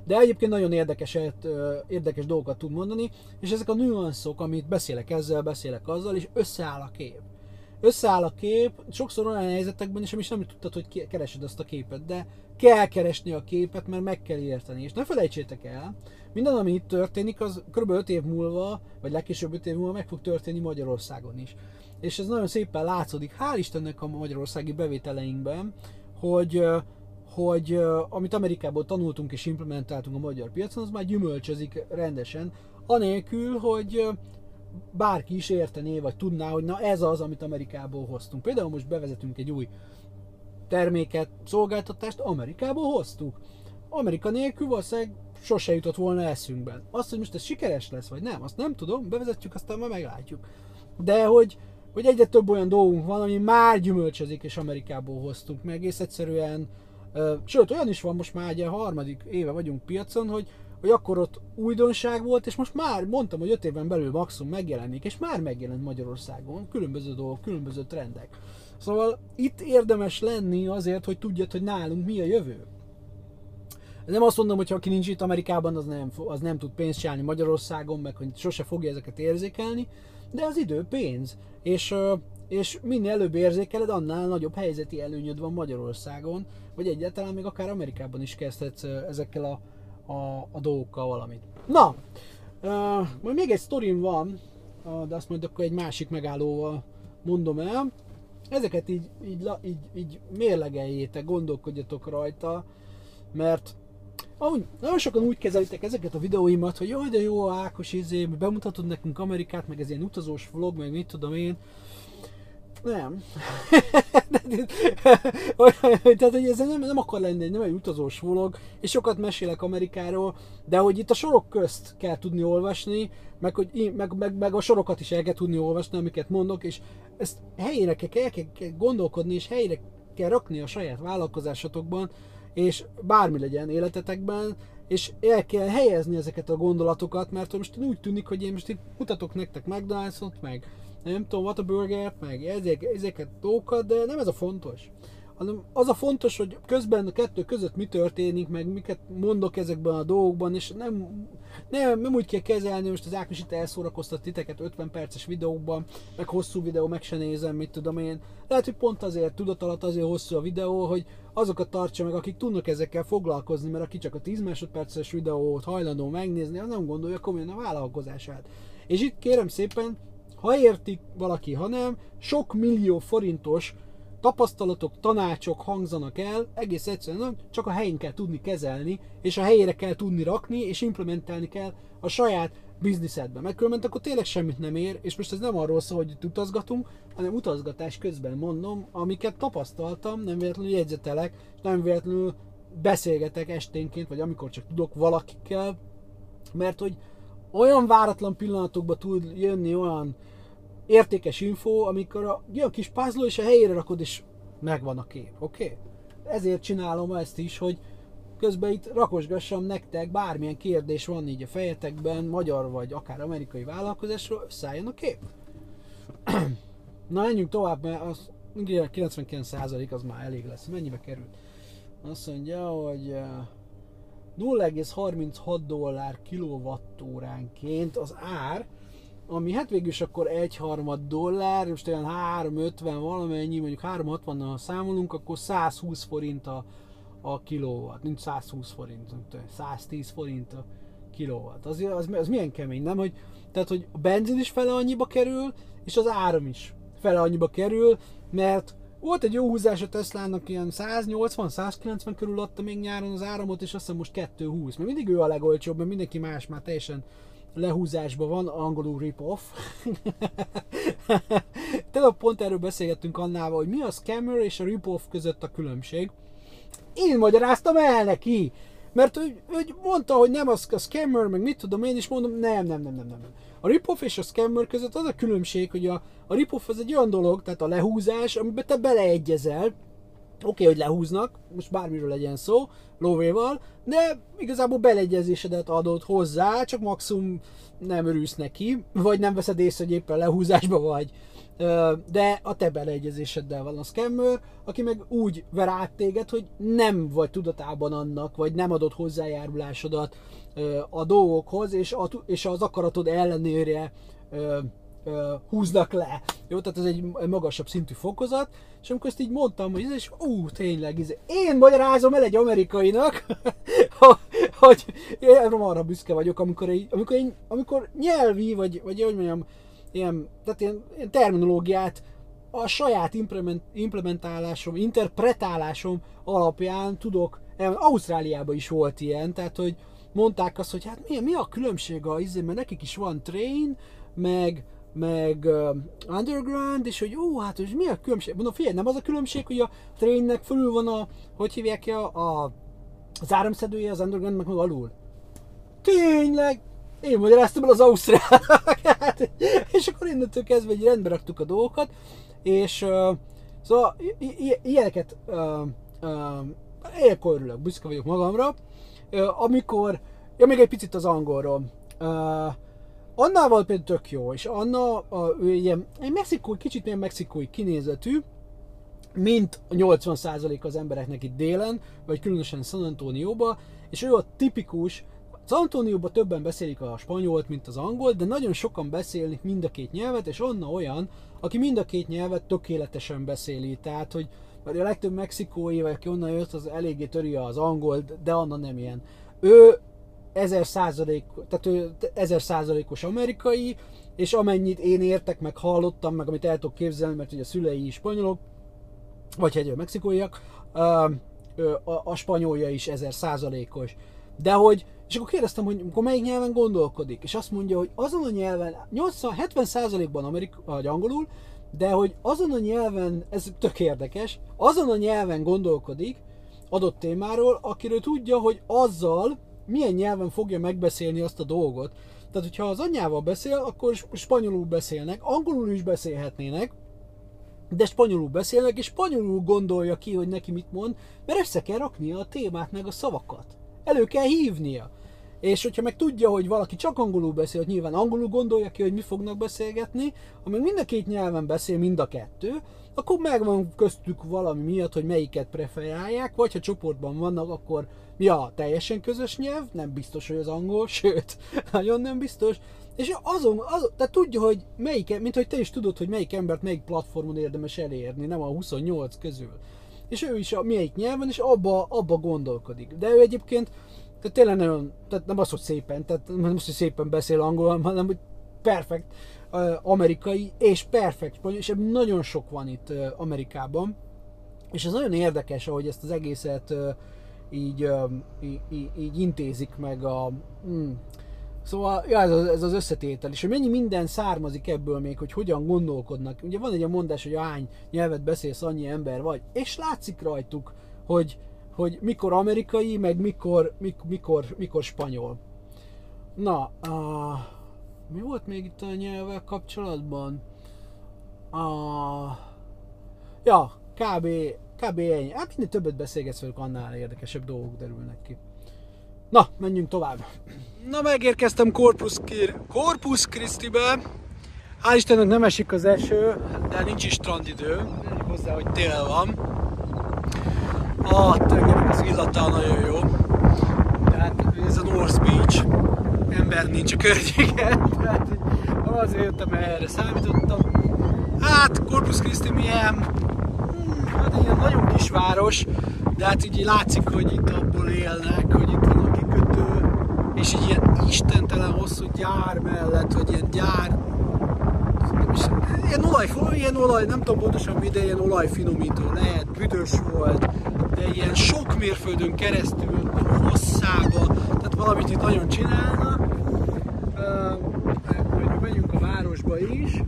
de egyébként nagyon érdekeset, érdekes dolgokat tud mondani, és ezek a nüanszok, amit beszélek ezzel, beszélek azzal, és összeáll a kép. Összeáll a kép, sokszor olyan helyzetekben is, is nem tudtad, hogy keresed azt a képet, de kell keresni a képet, mert meg kell érteni. És ne felejtsétek el, minden, ami itt történik, az kb. 5 év múlva, vagy legkésőbb 5 év múlva meg fog történni Magyarországon is. És ez nagyon szépen látszódik, hál' Istennek a magyarországi bevételeinkben, hogy hogy uh, amit Amerikából tanultunk és implementáltunk a magyar piacon, az már gyümölcsözik rendesen, anélkül, hogy uh, bárki is értené, vagy tudná, hogy na ez az, amit Amerikából hoztunk. Például most bevezetünk egy új terméket, szolgáltatást, Amerikából hoztuk. Amerika nélkül valószínűleg sose jutott volna eszünkben. Azt, hogy most ez sikeres lesz, vagy nem, azt nem tudom, bevezetjük, aztán majd meglátjuk. De hogy, hogy egyre több olyan dolgunk van, ami már gyümölcsözik, és Amerikából hoztunk meg, egész egyszerűen Sőt, olyan is van most már egy harmadik éve vagyunk piacon, hogy, hogy akkor ott újdonság volt, és most már mondtam, hogy öt éven belül maximum megjelenik, és már megjelent Magyarországon különböző dolgok, különböző trendek. Szóval itt érdemes lenni azért, hogy tudjad, hogy nálunk mi a jövő. Nem azt mondom, hogy ha aki nincs itt Amerikában, az nem, az nem tud pénzt csinálni Magyarországon, meg hogy sose fogja ezeket érzékelni, de az idő pénz. És és minél előbb érzékeled, annál nagyobb helyzeti előnyöd van Magyarországon, vagy egyáltalán még akár Amerikában is kezdhetsz ezekkel a, a, a dolgokkal valamit. Na, uh, majd még egy sztorim van, uh, de azt majd akkor egy másik megállóval mondom el. Ezeket így, így, így, így mérlegeljétek, gondolkodjatok rajta, mert ahogy, nagyon sokan úgy kezelitek ezeket a videóimat, hogy jaj, de jó, Ákos, izé, bemutatod nekünk Amerikát, meg ez ilyen utazós vlog, meg mit tudom én. Nem. Tehát, hogy ez nem, nem akar lenni, nem egy utazós vlog, és sokat mesélek Amerikáról, de hogy itt a sorok közt kell tudni olvasni, meg, hogy, meg, meg, meg a sorokat is el kell tudni olvasni, amiket mondok, és ezt helyére kell, kell, kell gondolkodni, és helyére kell rakni a saját vállalkozásotokban, és bármi legyen életetekben, és el kell helyezni ezeket a gondolatokat, mert most úgy tűnik, hogy én most itt mutatok nektek McDonald's-ot, meg nem tudom, what a burger, meg ezek, ezeket dolgokat, de nem ez a fontos. hanem az a fontos, hogy közben a kettő között mi történik, meg miket mondok ezekben a dolgokban, és nem, nem, nem úgy kell kezelni, most az Ákos itt elszórakoztat titeket 50 perces videókban, meg hosszú videó, meg se nézem, mit tudom én. Lehet, hogy pont azért, tudat alatt azért hosszú a videó, hogy azokat tartsa meg, akik tudnak ezekkel foglalkozni, mert aki csak a 10 másodperces videót hajlandó megnézni, az nem gondolja komolyan a vállalkozását. És itt kérem szépen, ha értik valaki, ha nem, sok millió forintos tapasztalatok, tanácsok hangzanak el, egész egyszerűen csak a helyén kell tudni kezelni, és a helyére kell tudni rakni, és implementálni kell a saját bizniszedbe. Mert különben akkor tényleg semmit nem ér, és most ez nem arról szól, hogy itt utazgatunk, hanem utazgatás közben mondom, amiket tapasztaltam, nem véletlenül jegyzetelek, nem véletlenül beszélgetek esténként, vagy amikor csak tudok valakikkel, mert hogy olyan váratlan pillanatokba tud jönni olyan értékes info, amikor a, jön kis puzzle és a helyére rakod, és megvan a kép, oké? Okay? Ezért csinálom ezt is, hogy közben itt rakosgassam nektek, bármilyen kérdés van így a fejetekben, magyar vagy akár amerikai vállalkozásról, összeálljon a kép. Na, menjünk tovább, mert az 99% az már elég lesz. Mennyibe került? Azt mondja, hogy 0,36 dollár kilovattóránként az ár, ami hát végül is akkor egy harmad dollár, most olyan 350 valamennyi, mondjuk 360-nal számolunk, akkor 120 forint a, a kilowatt, nincs 120 forint, 110 forint a kilowatt. Az, az, az milyen kemény, nem? Hogy, tehát, hogy a benzin is fele annyiba kerül, és az áram is fele annyiba kerül, mert volt egy jó húzás a Teslának, ilyen 180-190 körül adta még nyáron az áramot, és azt hiszem most 220. Mert mindig ő a legolcsóbb, mert mindenki más már teljesen lehúzásban van, angolul rip-off. Tehát pont erről beszélgettünk Annával, hogy mi a scammer és a rip-off között a különbség. Én magyaráztam el neki, mert ő mondta, hogy nem az a scammer, meg mit tudom én, is mondom, nem, nem, nem, nem, nem. A rip-off és a scammer között az a különbség, hogy a, a rip-off az egy olyan dolog, tehát a lehúzás, amiben te beleegyezel, Oké, okay, hogy lehúznak, most bármiről legyen szó, lóvéval, de igazából beleegyezésedet adod hozzá, csak maximum nem örülsz neki, vagy nem veszed észre, hogy éppen lehúzásba vagy. De a te beleegyezéseddel van a scammer, aki meg úgy ver át téged, hogy nem vagy tudatában annak, vagy nem adod hozzájárulásodat a dolgokhoz, és, a, és az akaratod ellenére húznak le. Jó, tehát ez egy magasabb szintű fokozat, és amikor ezt így mondtam, hogy ez is, ú, tényleg, ez, én magyarázom el egy amerikainak, hogy én arra büszke vagyok, amikor, egy, amikor, egy, amikor nyelvi, vagy, vagy hogy mondjam, ilyen, tehát ilyen, ilyen terminológiát a saját implement, implementálásom, interpretálásom alapján tudok, Ausztráliában is volt ilyen, tehát hogy mondták azt, hogy hát mi, mi a különbség a izé, mert nekik is van train, meg, meg uh, Underground, és hogy ó, hát hogy mi a különbség? Mondom, figyelj, nem az a különbség, hogy a trainnek fölül van a, hogy hívják ki a, a az áramszedője, az Underground meg, alul. Tényleg? Én magyaráztam el az Ausztrál. Hát, és akkor innentől kezdve egy rendbe raktuk a dolgokat, és uh, szóval ilyeneket uh, uh, ilyenkor örülök, büszke vagyok magamra, uh, amikor, ja még egy picit az angolról. Uh, Annál volt például tök jó, és Anna a, ő ilyen egy mexikói, kicsit ilyen mexikói kinézetű, mint a 80% az embereknek itt délen, vagy különösen San Antonioba, és ő a tipikus, San Antonioban többen beszélik a spanyolt, mint az angolt, de nagyon sokan beszélnek mind a két nyelvet, és Anna olyan, aki mind a két nyelvet tökéletesen beszéli, tehát, hogy mert a legtöbb mexikói, vagy aki onnan jött, az eléggé töri az angolt, de Anna nem ilyen. Ő ezer százalék, tehát ő ezer százalékos amerikai, és amennyit én értek, meg hallottam, meg amit el tudok képzelni, mert ugye a szülei is spanyolok, vagy egy mexikóiak, a, a spanyolja is ezer százalékos. De hogy, és akkor kérdeztem, hogy akkor melyik nyelven gondolkodik, és azt mondja, hogy azon a nyelven, 80-70 százalékban amerik, vagy angolul, de hogy azon a nyelven, ez tök érdekes, azon a nyelven gondolkodik adott témáról, akiről tudja, hogy azzal milyen nyelven fogja megbeszélni azt a dolgot. Tehát, hogyha az anyjával beszél, akkor spanyolul beszélnek, angolul is beszélhetnének, de spanyolul beszélnek, és spanyolul gondolja ki, hogy neki mit mond, mert össze kell raknia a témát meg a szavakat. Elő kell hívnia. És hogyha meg tudja, hogy valaki csak angolul beszél, hogy nyilván angolul gondolja ki, hogy mi fognak beszélgetni, ha mind a két nyelven beszél, mind a kettő, akkor megvan köztük valami miatt, hogy melyiket preferálják, vagy ha csoportban vannak, akkor mi a teljesen közös nyelv, nem biztos, hogy az angol, sőt, nagyon nem biztos, és azon, azon tehát tudja, hogy melyik, mint hogy te is tudod, hogy melyik embert melyik platformon érdemes elérni, nem a 28 közül. És ő is a melyik nyelven, és abba, abba gondolkodik. De ő egyébként, tehát tényleg nagyon, tehát nem az, hogy szépen, tehát nem az, hogy szépen beszél angolul, hanem hogy perfekt amerikai, és perfekt és nagyon sok van itt Amerikában. És ez nagyon érdekes, ahogy ezt az egészet uh, így, így, így, intézik meg a, mm, Szóval ja, ez, az, ez az összetétel, és hogy mennyi minden származik ebből még, hogy hogyan gondolkodnak. Ugye van egy a mondás, hogy hány nyelvet beszélsz, annyi ember vagy, és látszik rajtuk, hogy, hogy mikor amerikai, meg mikor, mikor, mikor, mikor spanyol. Na, uh, mi volt még itt a nyelvvel kapcsolatban? Uh, ja, kb. Kb. ennyi. Hát minél többet beszélgetsz velük, annál érdekesebb dolgok derülnek ki. Na, menjünk tovább. Na, megérkeztem Corpus, Corpus Christi-be. Hál' Istennek nem esik az eső, de nincs is strandidő. Hozzá, hogy tél van. A tengerek az illata nagyon jó. Tehát ez a North Beach. Ember nincs a környéken. Tehát azért jöttem, erre számítottam. Hát, Corpus Christi milyen? Hát egy ilyen nagyon kis város, de hát így látszik, hogy itt abból élnek, hogy itt van és egy ilyen istentelen hosszú gyár mellett, vagy ilyen gyár, és ilyen olaj, ilyen olaj, nem tudom pontosan mi, de ilyen olajfinomító lehet, büdös volt, de ilyen sok mérföldön keresztül, hosszába, tehát valamit itt nagyon csinálnak. Megyünk a városba is.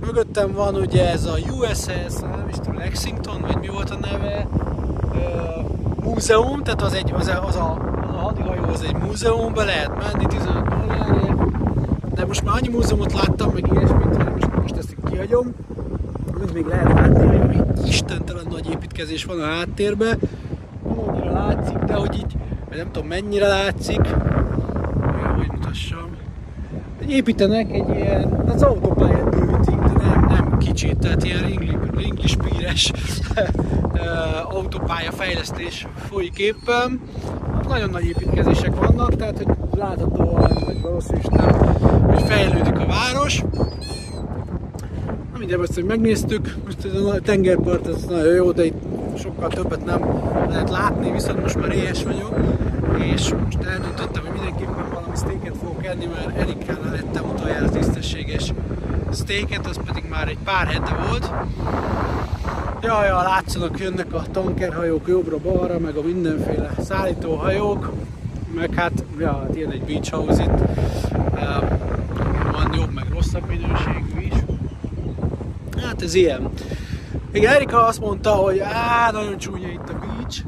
Mögöttem van ugye ez a USS, nem is tudom, Lexington, vagy mi volt a neve, múzeum, tehát az, egy, az, a, az a hadihajóhoz egy múzeumba lehet menni 15 dollárért, de most már annyi múzeumot láttam, meg ilyesmit, hogy most, most ezt kihagyom, amit még lehet látni, hogy istentelen nagy építkezés van a háttérben, nem látszik, de hogy így, nem tudom mennyire látszik, építenek egy ilyen, az autópályát bővítik, de nem, nem kicsit, tehát ilyen English píres autópálya fejlesztés folyik éppen, nagyon nagy építkezések vannak, tehát hogy láthatóan, vagy valószínűleg hogy fejlődik a város. Na mindjárt ezt, hogy megnéztük, most ez a tengerpart ez nagyon jó, de itt sokkal többet nem lehet látni, viszont most már éhes vagyok, és most eldöntöttem, hogy mindenképpen valami steaket fogok enni, mert utoljára tisztességes steaket, az pedig már egy pár hete volt. Jaj, ja, látszanak, jönnek a tankerhajók jobbra-balra, meg a mindenféle szállítóhajók, meg hát, ja, hát ilyen egy beach house itt. Van jobb, meg rosszabb minőségű is. Hát ez ilyen. Még Erika azt mondta, hogy á, nagyon csúnya itt a beach.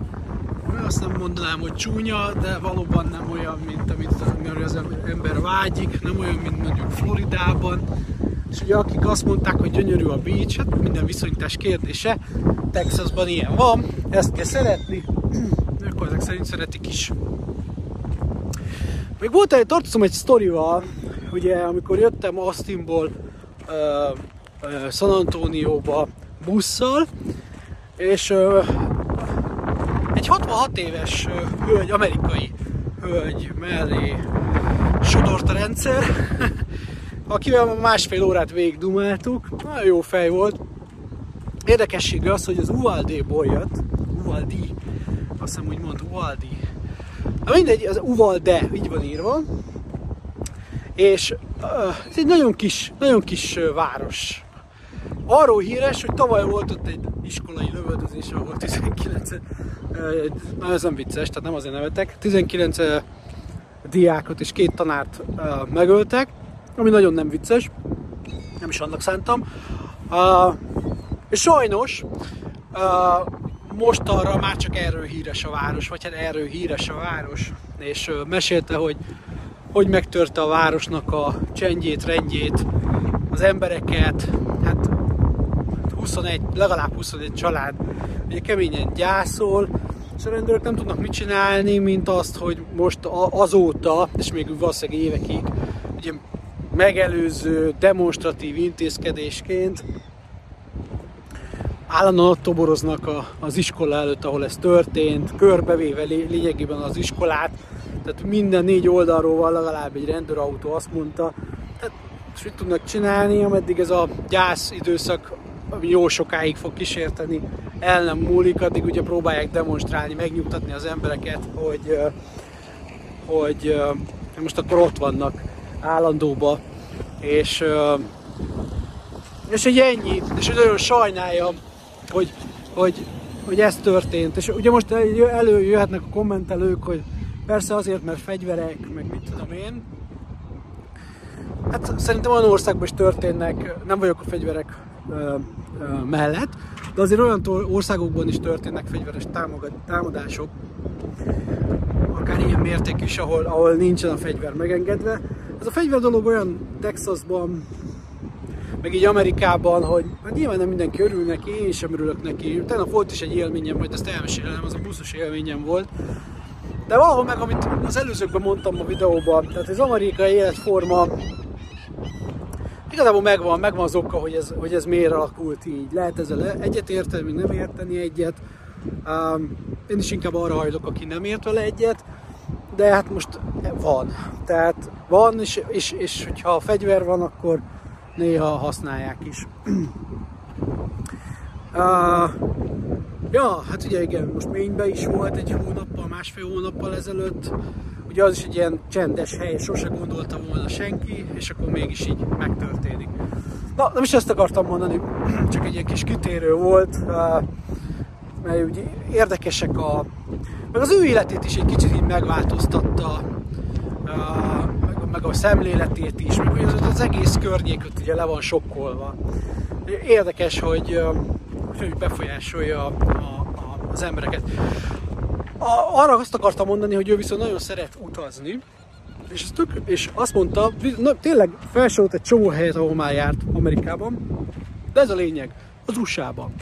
Azt nem mondanám, hogy csúnya, de valóban nem olyan, mint amit az ember vágyik, nem olyan, mint mondjuk Floridában. És ugye akik azt mondták, hogy gyönyörű a beach, hát minden viszonyítás kérdése, Texasban ilyen van, ezt kell szeretni, akkor ezek szerint szeretik is. Még volt egy, tartozom egy sztorival, ugye amikor jöttem Austinból uh, uh, San Antonióba busszal, és uh, egy 66 éves uh, hölgy, amerikai hölgy mellé sodort a rendszer, akivel másfél órát végigdumáltuk. Nagyon jó fej volt. Érdekessége az, hogy az Uvalde-ból jött. Uvaldi. Azt hiszem úgy mond, Uvaldi. Na mindegy, az Uvalde, így van írva. És uh, ez egy nagyon kis, nagyon kis uh, város. Arról híres, hogy tavaly volt ott egy iskolai lövöldözés, ahol 19 uh, na ez nem vicces, tehát nem azért nevetek, 19 uh, diákot és két tanárt megöltek, ami nagyon nem vicces, nem is annak szántam. És sajnos most arra már csak erről híres a város, vagy hát erről híres a város, és mesélte, hogy hogy megtörte a városnak a csendjét, rendjét, az embereket, hát 21, legalább 21 család. Ugye keményen gyászol, És rendőrök nem tudnak mit csinálni, mint azt, hogy most azóta, és még valószínűleg évekig, ugye megelőző demonstratív intézkedésként állandóan toboroznak a, az iskola előtt, ahol ez történt, körbevéve lényegében az iskolát, tehát minden négy oldalról van legalább egy rendőrautó, azt mondta. Tehát, és mit tudnak csinálni, ameddig ez a gyász időszak jó sokáig fog kísérteni, el nem múlik, addig ugye próbálják demonstrálni, megnyugtatni az embereket, hogy, hogy most akkor ott vannak állandóba, és, és egy ennyi, és nagyon sajnálja, hogy, hogy, hogy ez történt. És ugye most előjöhetnek a kommentelők, hogy persze azért, mert fegyverek, meg mit tudom én. Hát szerintem olyan országban is történnek, nem vagyok a fegyverek mellett, de azért olyan országokban is történnek fegyveres támadások, akár ilyen mértékű is, ahol, ahol nincsen a fegyver megengedve. Ez a fegyver dolog olyan Texasban, meg így Amerikában, hogy hát nyilván nem mindenki örül neki, én sem örülök neki. Utána volt is egy élményem, majd ezt elmesélem, az a buszos élményem volt. De valahol meg, amit az előzőkben mondtam a videóban, tehát az amerikai életforma igazából megvan, megvan az oka, hogy ez, hogy ez miért alakult így. Lehet ezzel egyet érteni, nem érteni egyet. Um, én is inkább arra hajlok, aki nem ért vele egyet, de hát most van. Tehát van, és, és, és hogyha a fegyver van, akkor néha használják is. uh, ja, hát ugye igen, most Ménybe is volt egy hónappal, másfél hónappal ezelőtt. Ugye az is egy ilyen csendes hely, sose gondolta volna senki, és akkor mégis így megtörténik. Na, nem is ezt akartam mondani, csak egy ilyen kis kitérő volt, uh, mert ugye érdekesek a... Meg az ő életét is egy kicsit így megváltoztatta, uh, meg a szemléletét is, meg az, az egész környék ugye le van sokkolva. Érdekes, hogy, hogy befolyásolja a, a, az embereket. A, arra azt akartam mondani, hogy ő viszont nagyon szeret utazni, és, tök, és azt mondta, na, tényleg felsorolt egy csomó helyet, ahol már járt Amerikában, de ez a lényeg, az USA-ban.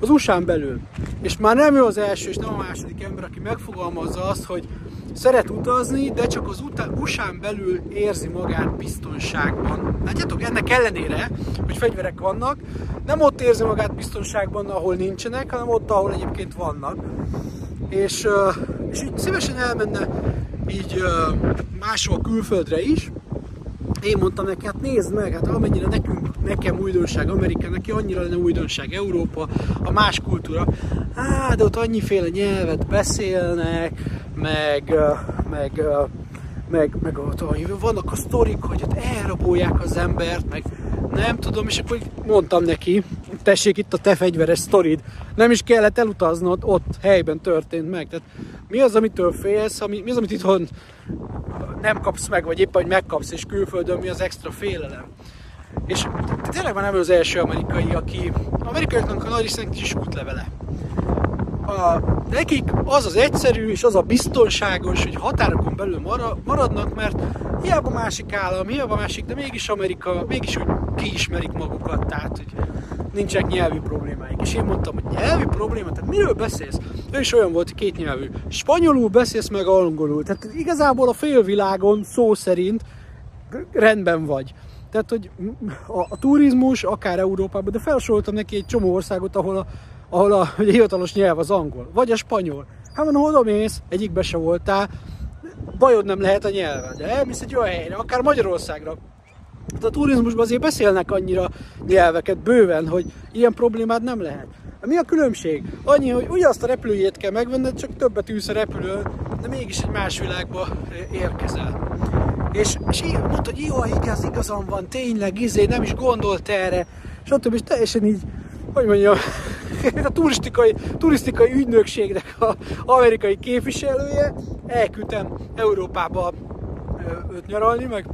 Az USA-n belül. És már nem ő az első, és nem a második ember, aki megfogalmazza azt, hogy szeret utazni, de csak az USA-n belül érzi magát biztonságban. Látjátok, ennek ellenére, hogy fegyverek vannak, nem ott érzi magát biztonságban, ahol nincsenek, hanem ott, ahol egyébként vannak. És, és így szívesen elmenne így máshol külföldre is, én mondtam neki, hát nézd meg, hát amennyire nekünk, nekem újdonság Amerika, neki annyira lenne újdonság Európa, a más kultúra. Á, de ott annyiféle nyelvet beszélnek, meg, meg, meg, meg vannak a sztorik, hogy ott elrabolják az embert, meg nem tudom, és akkor mondtam neki, tessék itt a te fegyveres sztorid, nem is kellett elutaznod, ott helyben történt meg. Tehát mi az, amitől félsz, ami, mi az, amit itthon nem kapsz meg, vagy éppen, hogy megkapsz, és külföldön mi az extra félelem. És tényleg van nem az első amerikai, aki amerikaiaknak a nagy résznek is útlevele a, nekik az az egyszerű és az a biztonságos, hogy határokon belül maradnak, mert hiába másik állam, hiába másik, de mégis Amerika, mégis úgy kiismerik magukat, tehát hogy nincsenek nyelvi problémáik. És én mondtam, hogy nyelvi probléma, tehát miről beszélsz? Ő is olyan volt, két nyelvű. Spanyolul beszélsz meg angolul. Tehát igazából a félvilágon szó szerint rendben vagy. Tehát, hogy a, a turizmus, akár Európában, de felsoroltam neki egy csomó országot, ahol a ahol a ugye, hivatalos nyelv az angol, vagy a spanyol. Hát van, oda mész, egyikbe se voltál, bajod nem lehet a nyelven, de elmész egy olyan helyre, akár Magyarországra. Hát a turizmusban azért beszélnek annyira nyelveket bőven, hogy ilyen problémád nem lehet. Mi a különbség? Annyi, hogy ugyanazt a repülőjét kell megvenned, csak többet ülsz a repülőn, de mégis egy más világba érkezel. És, és így mondta, hogy jó, igaz, igazam van, tényleg, izé, nem is gondolt erre, stb. És teljesen így, hogy mondjam, a turisztikai, turisztikai ügynökségnek az amerikai képviselője, elküldtem Európába őt nyaralni, meg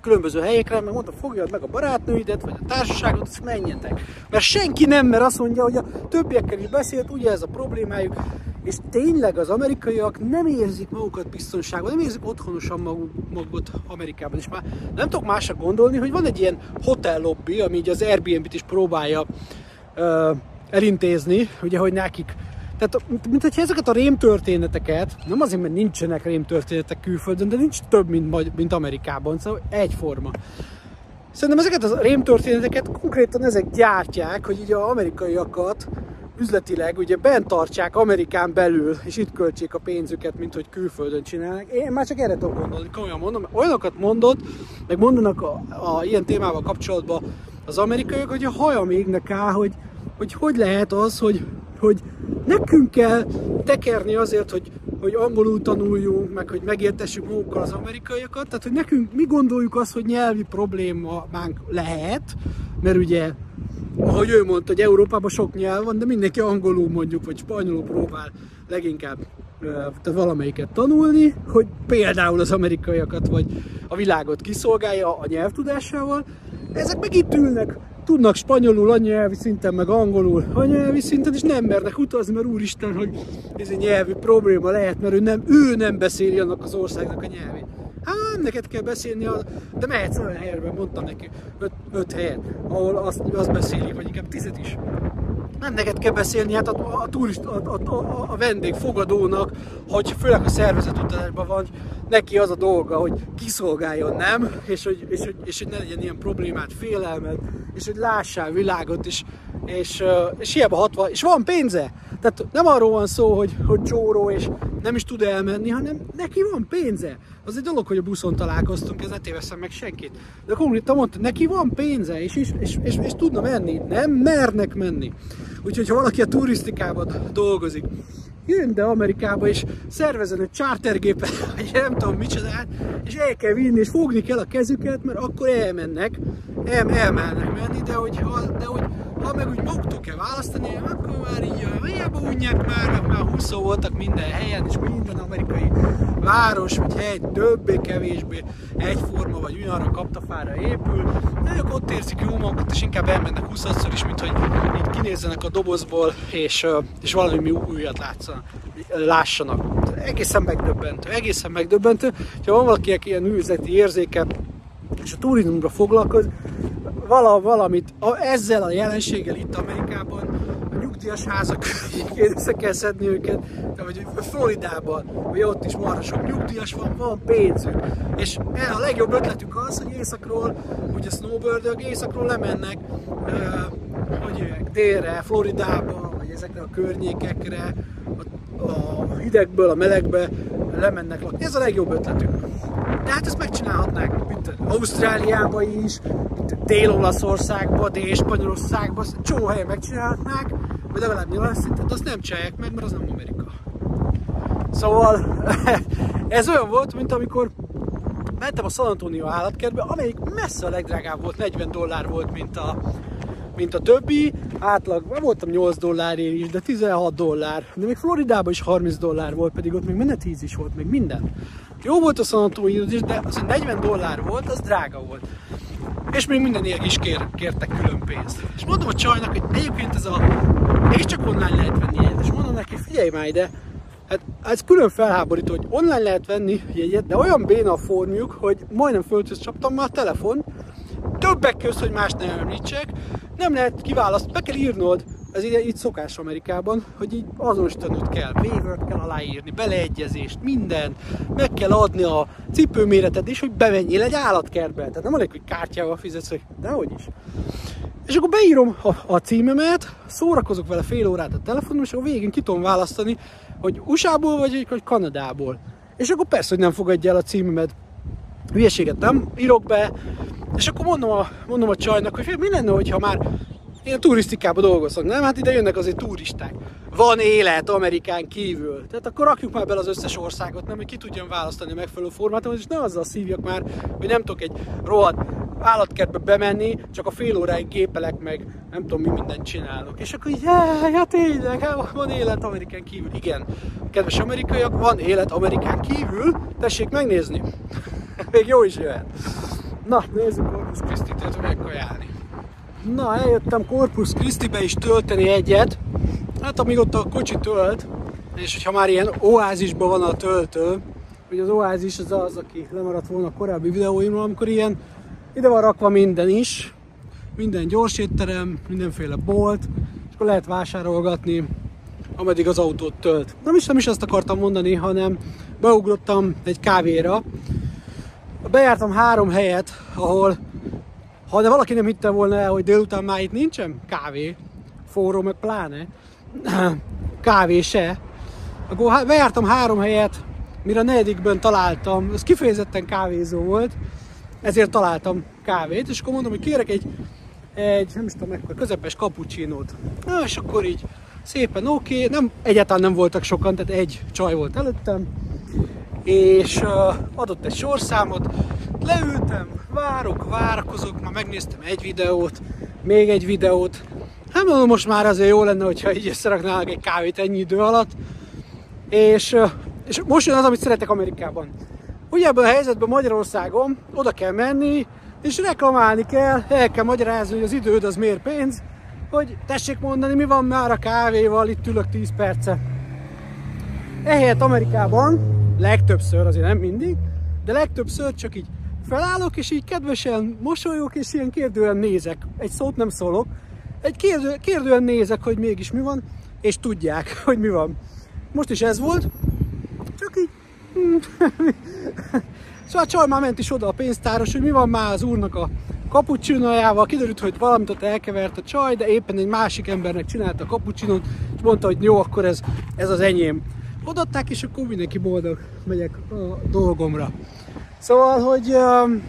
különböző helyekre, meg mondta, fogjad meg a barátnőidet, vagy a társaságot, és menjetek. Mert senki nem, mert azt mondja, hogy a többiekkel is beszélt, ugye ez a problémájuk, és tényleg az amerikaiak nem érzik magukat biztonságban, nem érzik otthonosan magukat Amerikában, és már nem tudok másra gondolni, hogy van egy ilyen hotel lobby, ami így az Airbnb-t is próbálja uh, elintézni, ugye, hogy nekik Tehát, mint hogyha ezeket a rémtörténeteket, nem azért, mert nincsenek rémtörténetek külföldön, de nincs több, mint, mint Amerikában, szóval egyforma. Szerintem ezeket a rémtörténeteket konkrétan ezek gyártják, hogy így a amerikaiakat üzletileg ugye bent tartsák Amerikán belül, és itt költsék a pénzüket, mint hogy külföldön csinálnak. Én már csak erre tudok gondolni, komolyan mondom. Olyanokat mondott, meg mondanak a, a ilyen témával kapcsolatban az amerikaiak, hogy a hajam égnek áll, hogy, hogy hogy lehet az, hogy, hogy nekünk kell tekerni azért, hogy, hogy angolul tanuljunk, meg hogy megértessük magukkal az amerikaiakat, tehát hogy nekünk mi gondoljuk azt, hogy nyelvi problémánk lehet, mert ugye ahogy ő mondta, hogy Európában sok nyelv van, de mindenki angolul mondjuk, vagy spanyolul próbál leginkább tehát valamelyiket tanulni, hogy például az amerikaiakat vagy a világot kiszolgálja a nyelvtudásával. Ezek meg itt ülnek, tudnak spanyolul anyanyelvi szinten, meg angolul anyanyelvi szinten, és nem mernek utazni, mert úristen, hogy ez egy nyelvi probléma lehet, mert ő nem, ő nem beszéli annak az országnak a nyelvét. Hát neked kell beszélni, de mehetsz olyan helyre, mondtam neki, öt, öt helyen, ahol azt, azt beszélik, vagy inkább tizet is. Nem neked kell beszélni, hát a, a, turist, a, a, a, a vendégfogadónak, hogy főleg a szervezetutazásban van, neki az a dolga, hogy kiszolgáljon, nem? És hogy, és, hogy, és hogy ne legyen ilyen problémát, félelmet, és hogy lássál világot, és, és, és hiába hatva, és van pénze. Tehát nem arról van szó, hogy, hogy csóró, és nem is tud elmenni, hanem neki van pénze. Az egy dolog, hogy a buszon találkoztunk, ez ne téveszem meg senkit. De konkrétan mondta, neki van pénze, és, és, és, és, és tudna menni. Nem mernek menni. Úgyhogy ha valaki a turisztikában dolgozik, jön de Amerikába, és szervezen egy chartergépet, vagy nem tudom micsodát, és el kell vinni, és fogni kell a kezüket, mert akkor elmennek, el, elmennek menni, de hogy, de hogy ha meg úgy maguktól kell választani, akkor már így hiába unják már, már 20 voltak minden helyen, és minden amerikai város vagy hely többé-kevésbé egyforma vagy ugyanarra kaptafára épül, de ők ott érzik jó magukat, és inkább elmennek 20 is, mint hogy így kinézzenek a dobozból, és, és valami újat látszanak, lássanak. Egészen megdöbbentő, egészen megdöbbentő. Ha van valakinek ilyen üzleti érzéke, és a turizmusra foglalkoz, vala, valamit ezzel a jelenséggel itt Amerikában nyugdíjas házak össze kell szedni őket, de vagy Floridában, vagy ott is marha sok nyugdíjas van, van pénzük. És a legjobb ötletük az, hogy északról, hogy a snowbirdök északról lemennek, hogy délre, Floridába, vagy ezekre a környékekre, a, a hidegből, a melegbe lemennek lakni. Ez a legjobb ötletük. De hát ezt megcsinálhatnák, mint Ausztráliába is, mint Dél-Olaszországba, Dél-Spanyolországba, csó helyen megcsinálhatnák, vagy legalább nyilván szinten, de azt nem csinálják meg, mert az nem Amerika. Szóval ez olyan volt, mint amikor mentem a San Antonio állatkertbe, amelyik messze a legdrágább volt, 40 dollár volt, mint a, mint a többi, átlag, voltam 8 dollárért is, de 16 dollár, de még Floridában is 30 dollár volt, pedig ott még minden 10 is volt, még minden. Jó volt a San is, de az 40 dollár volt, az drága volt. És még mindenért is kér, kértek külön pénzt. És mondom a csajnak, hogy egyébként ez a... És csak online lehet venni jegyet. És mondom neki, figyelj már ide, hát ez külön felháborító, hogy online lehet venni jegyet, de olyan béna a formjuk, hogy majdnem földhöz csaptam már a telefon, többek közt, hogy más nem említsek, nem lehet kiválasztani, be kell írnod, ez így, így szokás Amerikában, hogy így azonosítanod kell, waiver kell aláírni, beleegyezést, mindent, meg kell adni a cipőméreted is, hogy bemenjél egy állatkertbe. Tehát nem elég, hogy kártyával fizetsz, hogy dehogy is. És akkor beírom a, a címemet, szórakozok vele fél órát a telefonon, és a végén ki tudom választani, hogy USA-ból vagy, vagy Kanadából. És akkor persze, hogy nem fogadja el a címemet. Hülyeséget nem írok be, és akkor mondom a, mondom a csajnak, hogy mi lenne, hogyha már én turisztikában dolgozok, nem? Hát ide jönnek azért turisták. Van élet Amerikán kívül. Tehát akkor rakjuk már bele az összes országot, nem? Hogy ki tudjam választani a megfelelő formátumot, és ne azzal szívjak már, hogy nem tudok egy rohadt állatkertbe bemenni, csak a fél óráig gépelek meg, nem tudom mi mindent csinálok. És akkor így, ja tényleg, hát van élet Amerikán kívül. Igen, kedves amerikaiak, van élet Amerikán kívül, tessék megnézni. Még jó is jöhet. Na, nézzük Corpus Christi-t, illetve megkajálni. Na, eljöttem Corpus Christi-be is tölteni egyet. Hát amíg ott a kocsi tölt, és hogyha már ilyen oázisban van a töltő, hogy az oázis az az, aki lemaradt volna a korábbi videóimról, amikor ilyen ide van rakva minden is, minden gyors étterem, mindenféle bolt, és akkor lehet vásárolgatni ameddig az autót tölt. Nem is, nem is azt akartam mondani, hanem beugrottam egy kávéra. Bejártam három helyet, ahol ha de valaki nem hitte volna el, hogy délután már itt nincsen kávé, forró meg pláne, kávé se, akkor bejártam három helyet, mire a negyedikben találtam, ez kifejezetten kávézó volt, ezért találtam kávét, és akkor mondom, hogy kérek egy, egy nem is tudom mekkora, közepes cappuccinót. Na, és akkor így szépen oké, okay. nem, egyáltalán nem voltak sokan, tehát egy csaj volt előttem, és adott egy sorszámot, leültem, várok, várakozok, már megnéztem egy videót, még egy videót, hát mondom, most már azért jó lenne, hogyha így összeraknának egy kávét ennyi idő alatt, és, és most jön az, amit szeretek Amerikában. Ugye ebben a helyzetben Magyarországon oda kell menni, és reklamálni kell, el kell magyarázni, hogy az időd az miért pénz, hogy tessék mondani, mi van már a kávéval, itt ülök 10 perce. Ehelyett Amerikában legtöbbször, azért nem mindig, de legtöbbször csak így felállok, és így kedvesen mosolyok, és ilyen kérdően nézek. Egy szót nem szólok. Egy kérdő, kérdően nézek, hogy mégis mi van, és tudják, hogy mi van. Most is ez volt, csak így... szóval a csaj már ment is oda a pénztáros, hogy mi van már az úrnak a kapucsinójával, kiderült, hogy valamit ott elkevert a csaj, de éppen egy másik embernek csinálta a kapucsinót, és mondta, hogy jó, akkor ez, ez az enyém. Odaadták, és akkor mindenki boldog, megyek a dolgomra. Szóval, hogy um,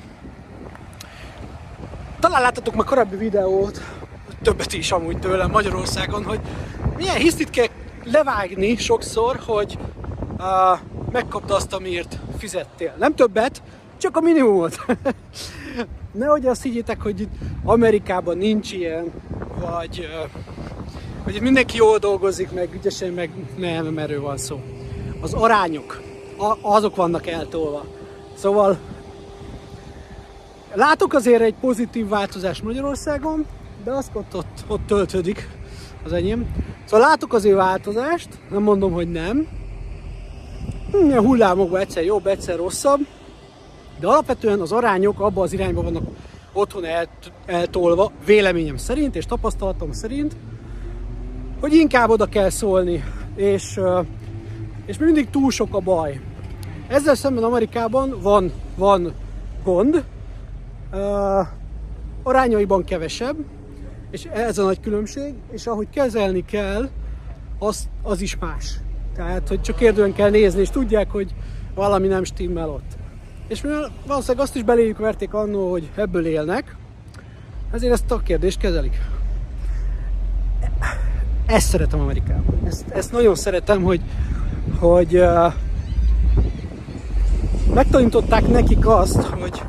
talán láttatok már korábbi videót, többet is amúgy tőlem Magyarországon, hogy milyen hisztit kell levágni sokszor, hogy uh, megkapta azt, amiért fizettél. Nem többet, csak a minimumot. Nehogy azt higgyétek, hogy itt Amerikában nincs ilyen, vagy uh, hogy mindenki jól dolgozik, meg ügyesen, meg nem, erről van szó. Az arányok, a, azok vannak eltolva. Szóval látok azért egy pozitív változás Magyarországon, de azt ott, ott, ott töltődik az enyém. Szóval látok azért változást, nem mondom, hogy nem. Ilyen hullámokban egyszer jobb, egyszer rosszabb, de alapvetően az arányok abba az irányba vannak otthon eltolva, véleményem szerint és tapasztalatom szerint, hogy inkább oda kell szólni, és, és mindig túl sok a baj. Ezzel szemben Amerikában van, van gond, uh, arányaiban kevesebb, és ez a nagy különbség, és ahogy kezelni kell, az, az is más. Tehát, hogy csak kérdően kell nézni, és tudják, hogy valami nem stimmel ott. És mivel valószínűleg azt is beléjük verték annó, hogy ebből élnek, ezért ezt a kérdést kezelik. Ezt szeretem Amerikában. Ezt, ezt nagyon szeretem, hogy, hogy uh, megtanították nekik azt, hogy,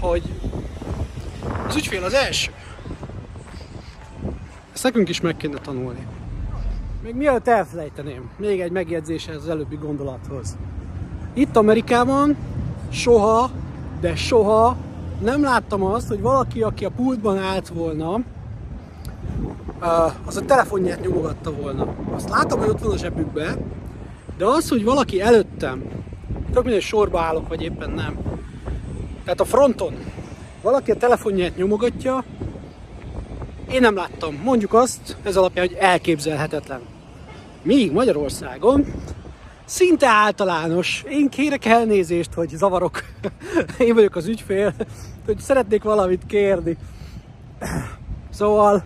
hogy az ügyfél az első. Ezt nekünk is meg kéne tanulni. Még mielőtt elfelejteném, még egy megjegyzés az előbbi gondolathoz. Itt Amerikában soha, de soha nem láttam azt, hogy valaki, aki a pultban állt volna, az a telefonját nyomogatta volna. Azt látom, hogy ott van a zsebükbe, de az, hogy valaki előttem, tök mindegy sorba állok, vagy éppen nem, tehát a fronton valaki a telefonját nyomogatja, én nem láttam. Mondjuk azt, ez alapján, hogy elképzelhetetlen. Míg Magyarországon szinte általános. Én kérek elnézést, hogy zavarok. Én vagyok az ügyfél, hogy szeretnék valamit kérni. Szóval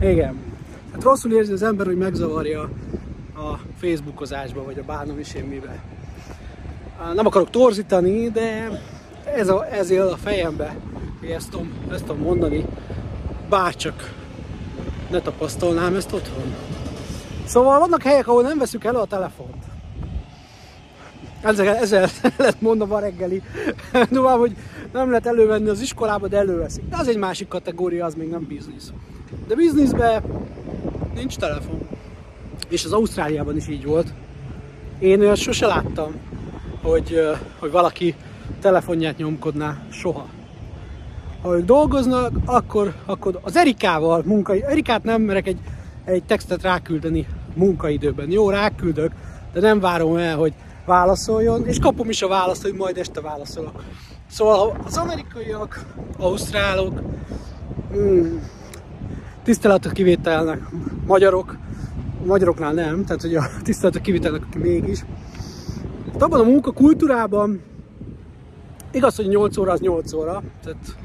igen. Hát rosszul érzi az ember, hogy megzavarja a Facebookozásba, vagy a bánom is én mivel. Nem akarok torzítani, de ez, a, ez él a fejembe, hogy ezt tudom, ezt tudom mondani, bárcsak ne tapasztalnám ezt otthon. Szóval vannak helyek, ahol nem veszük elő a telefont. Ezzel, ezzel lehet mondom a reggeli. Tudom, hogy nem lehet elővenni az iskolába, de előveszik. De az egy másik kategória, az még nem biznisz. De bizniszben nincs telefon. És az Ausztráliában is így volt. Én sose láttam, hogy, hogy valaki telefonját nyomkodná soha. Ha ők dolgoznak, akkor, akkor az Erikával munkai, Erikát nem merek egy, egy textet ráküldeni munkaidőben. Jó, ráküldök, de nem várom el, hogy válaszoljon, és kapom is a választ, hogy majd este válaszolok. Szóval az amerikaiak, ausztrálok, hmm, tiszteletet kivételnek, magyarok, a magyaroknál nem, tehát hogy a tisztelt a kivitelnek, aki mégis. Hát abban a munkakultúrában igaz, hogy 8 óra az 8 óra, tehát,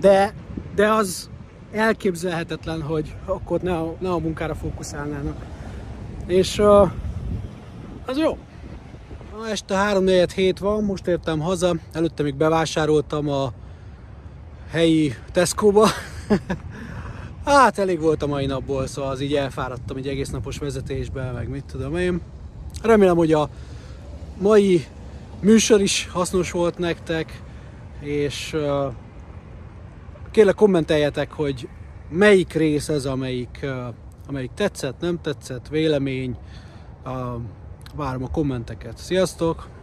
de, de az elképzelhetetlen, hogy akkor ne a, ne a munkára fókuszálnának. És uh, az jó. Este 3 4 hét van, most értem haza, előtte még bevásároltam a helyi Tesco-ba. hát elég volt a mai napból, szóval az így elfáradtam egy egész napos vezetésbe, meg mit tudom én. Remélem, hogy a mai műsor is hasznos volt nektek, és uh, kérlek kommenteljetek, hogy melyik rész ez, amelyik, uh, amelyik tetszett, nem tetszett, vélemény, uh, várom a kommenteket. Sziasztok!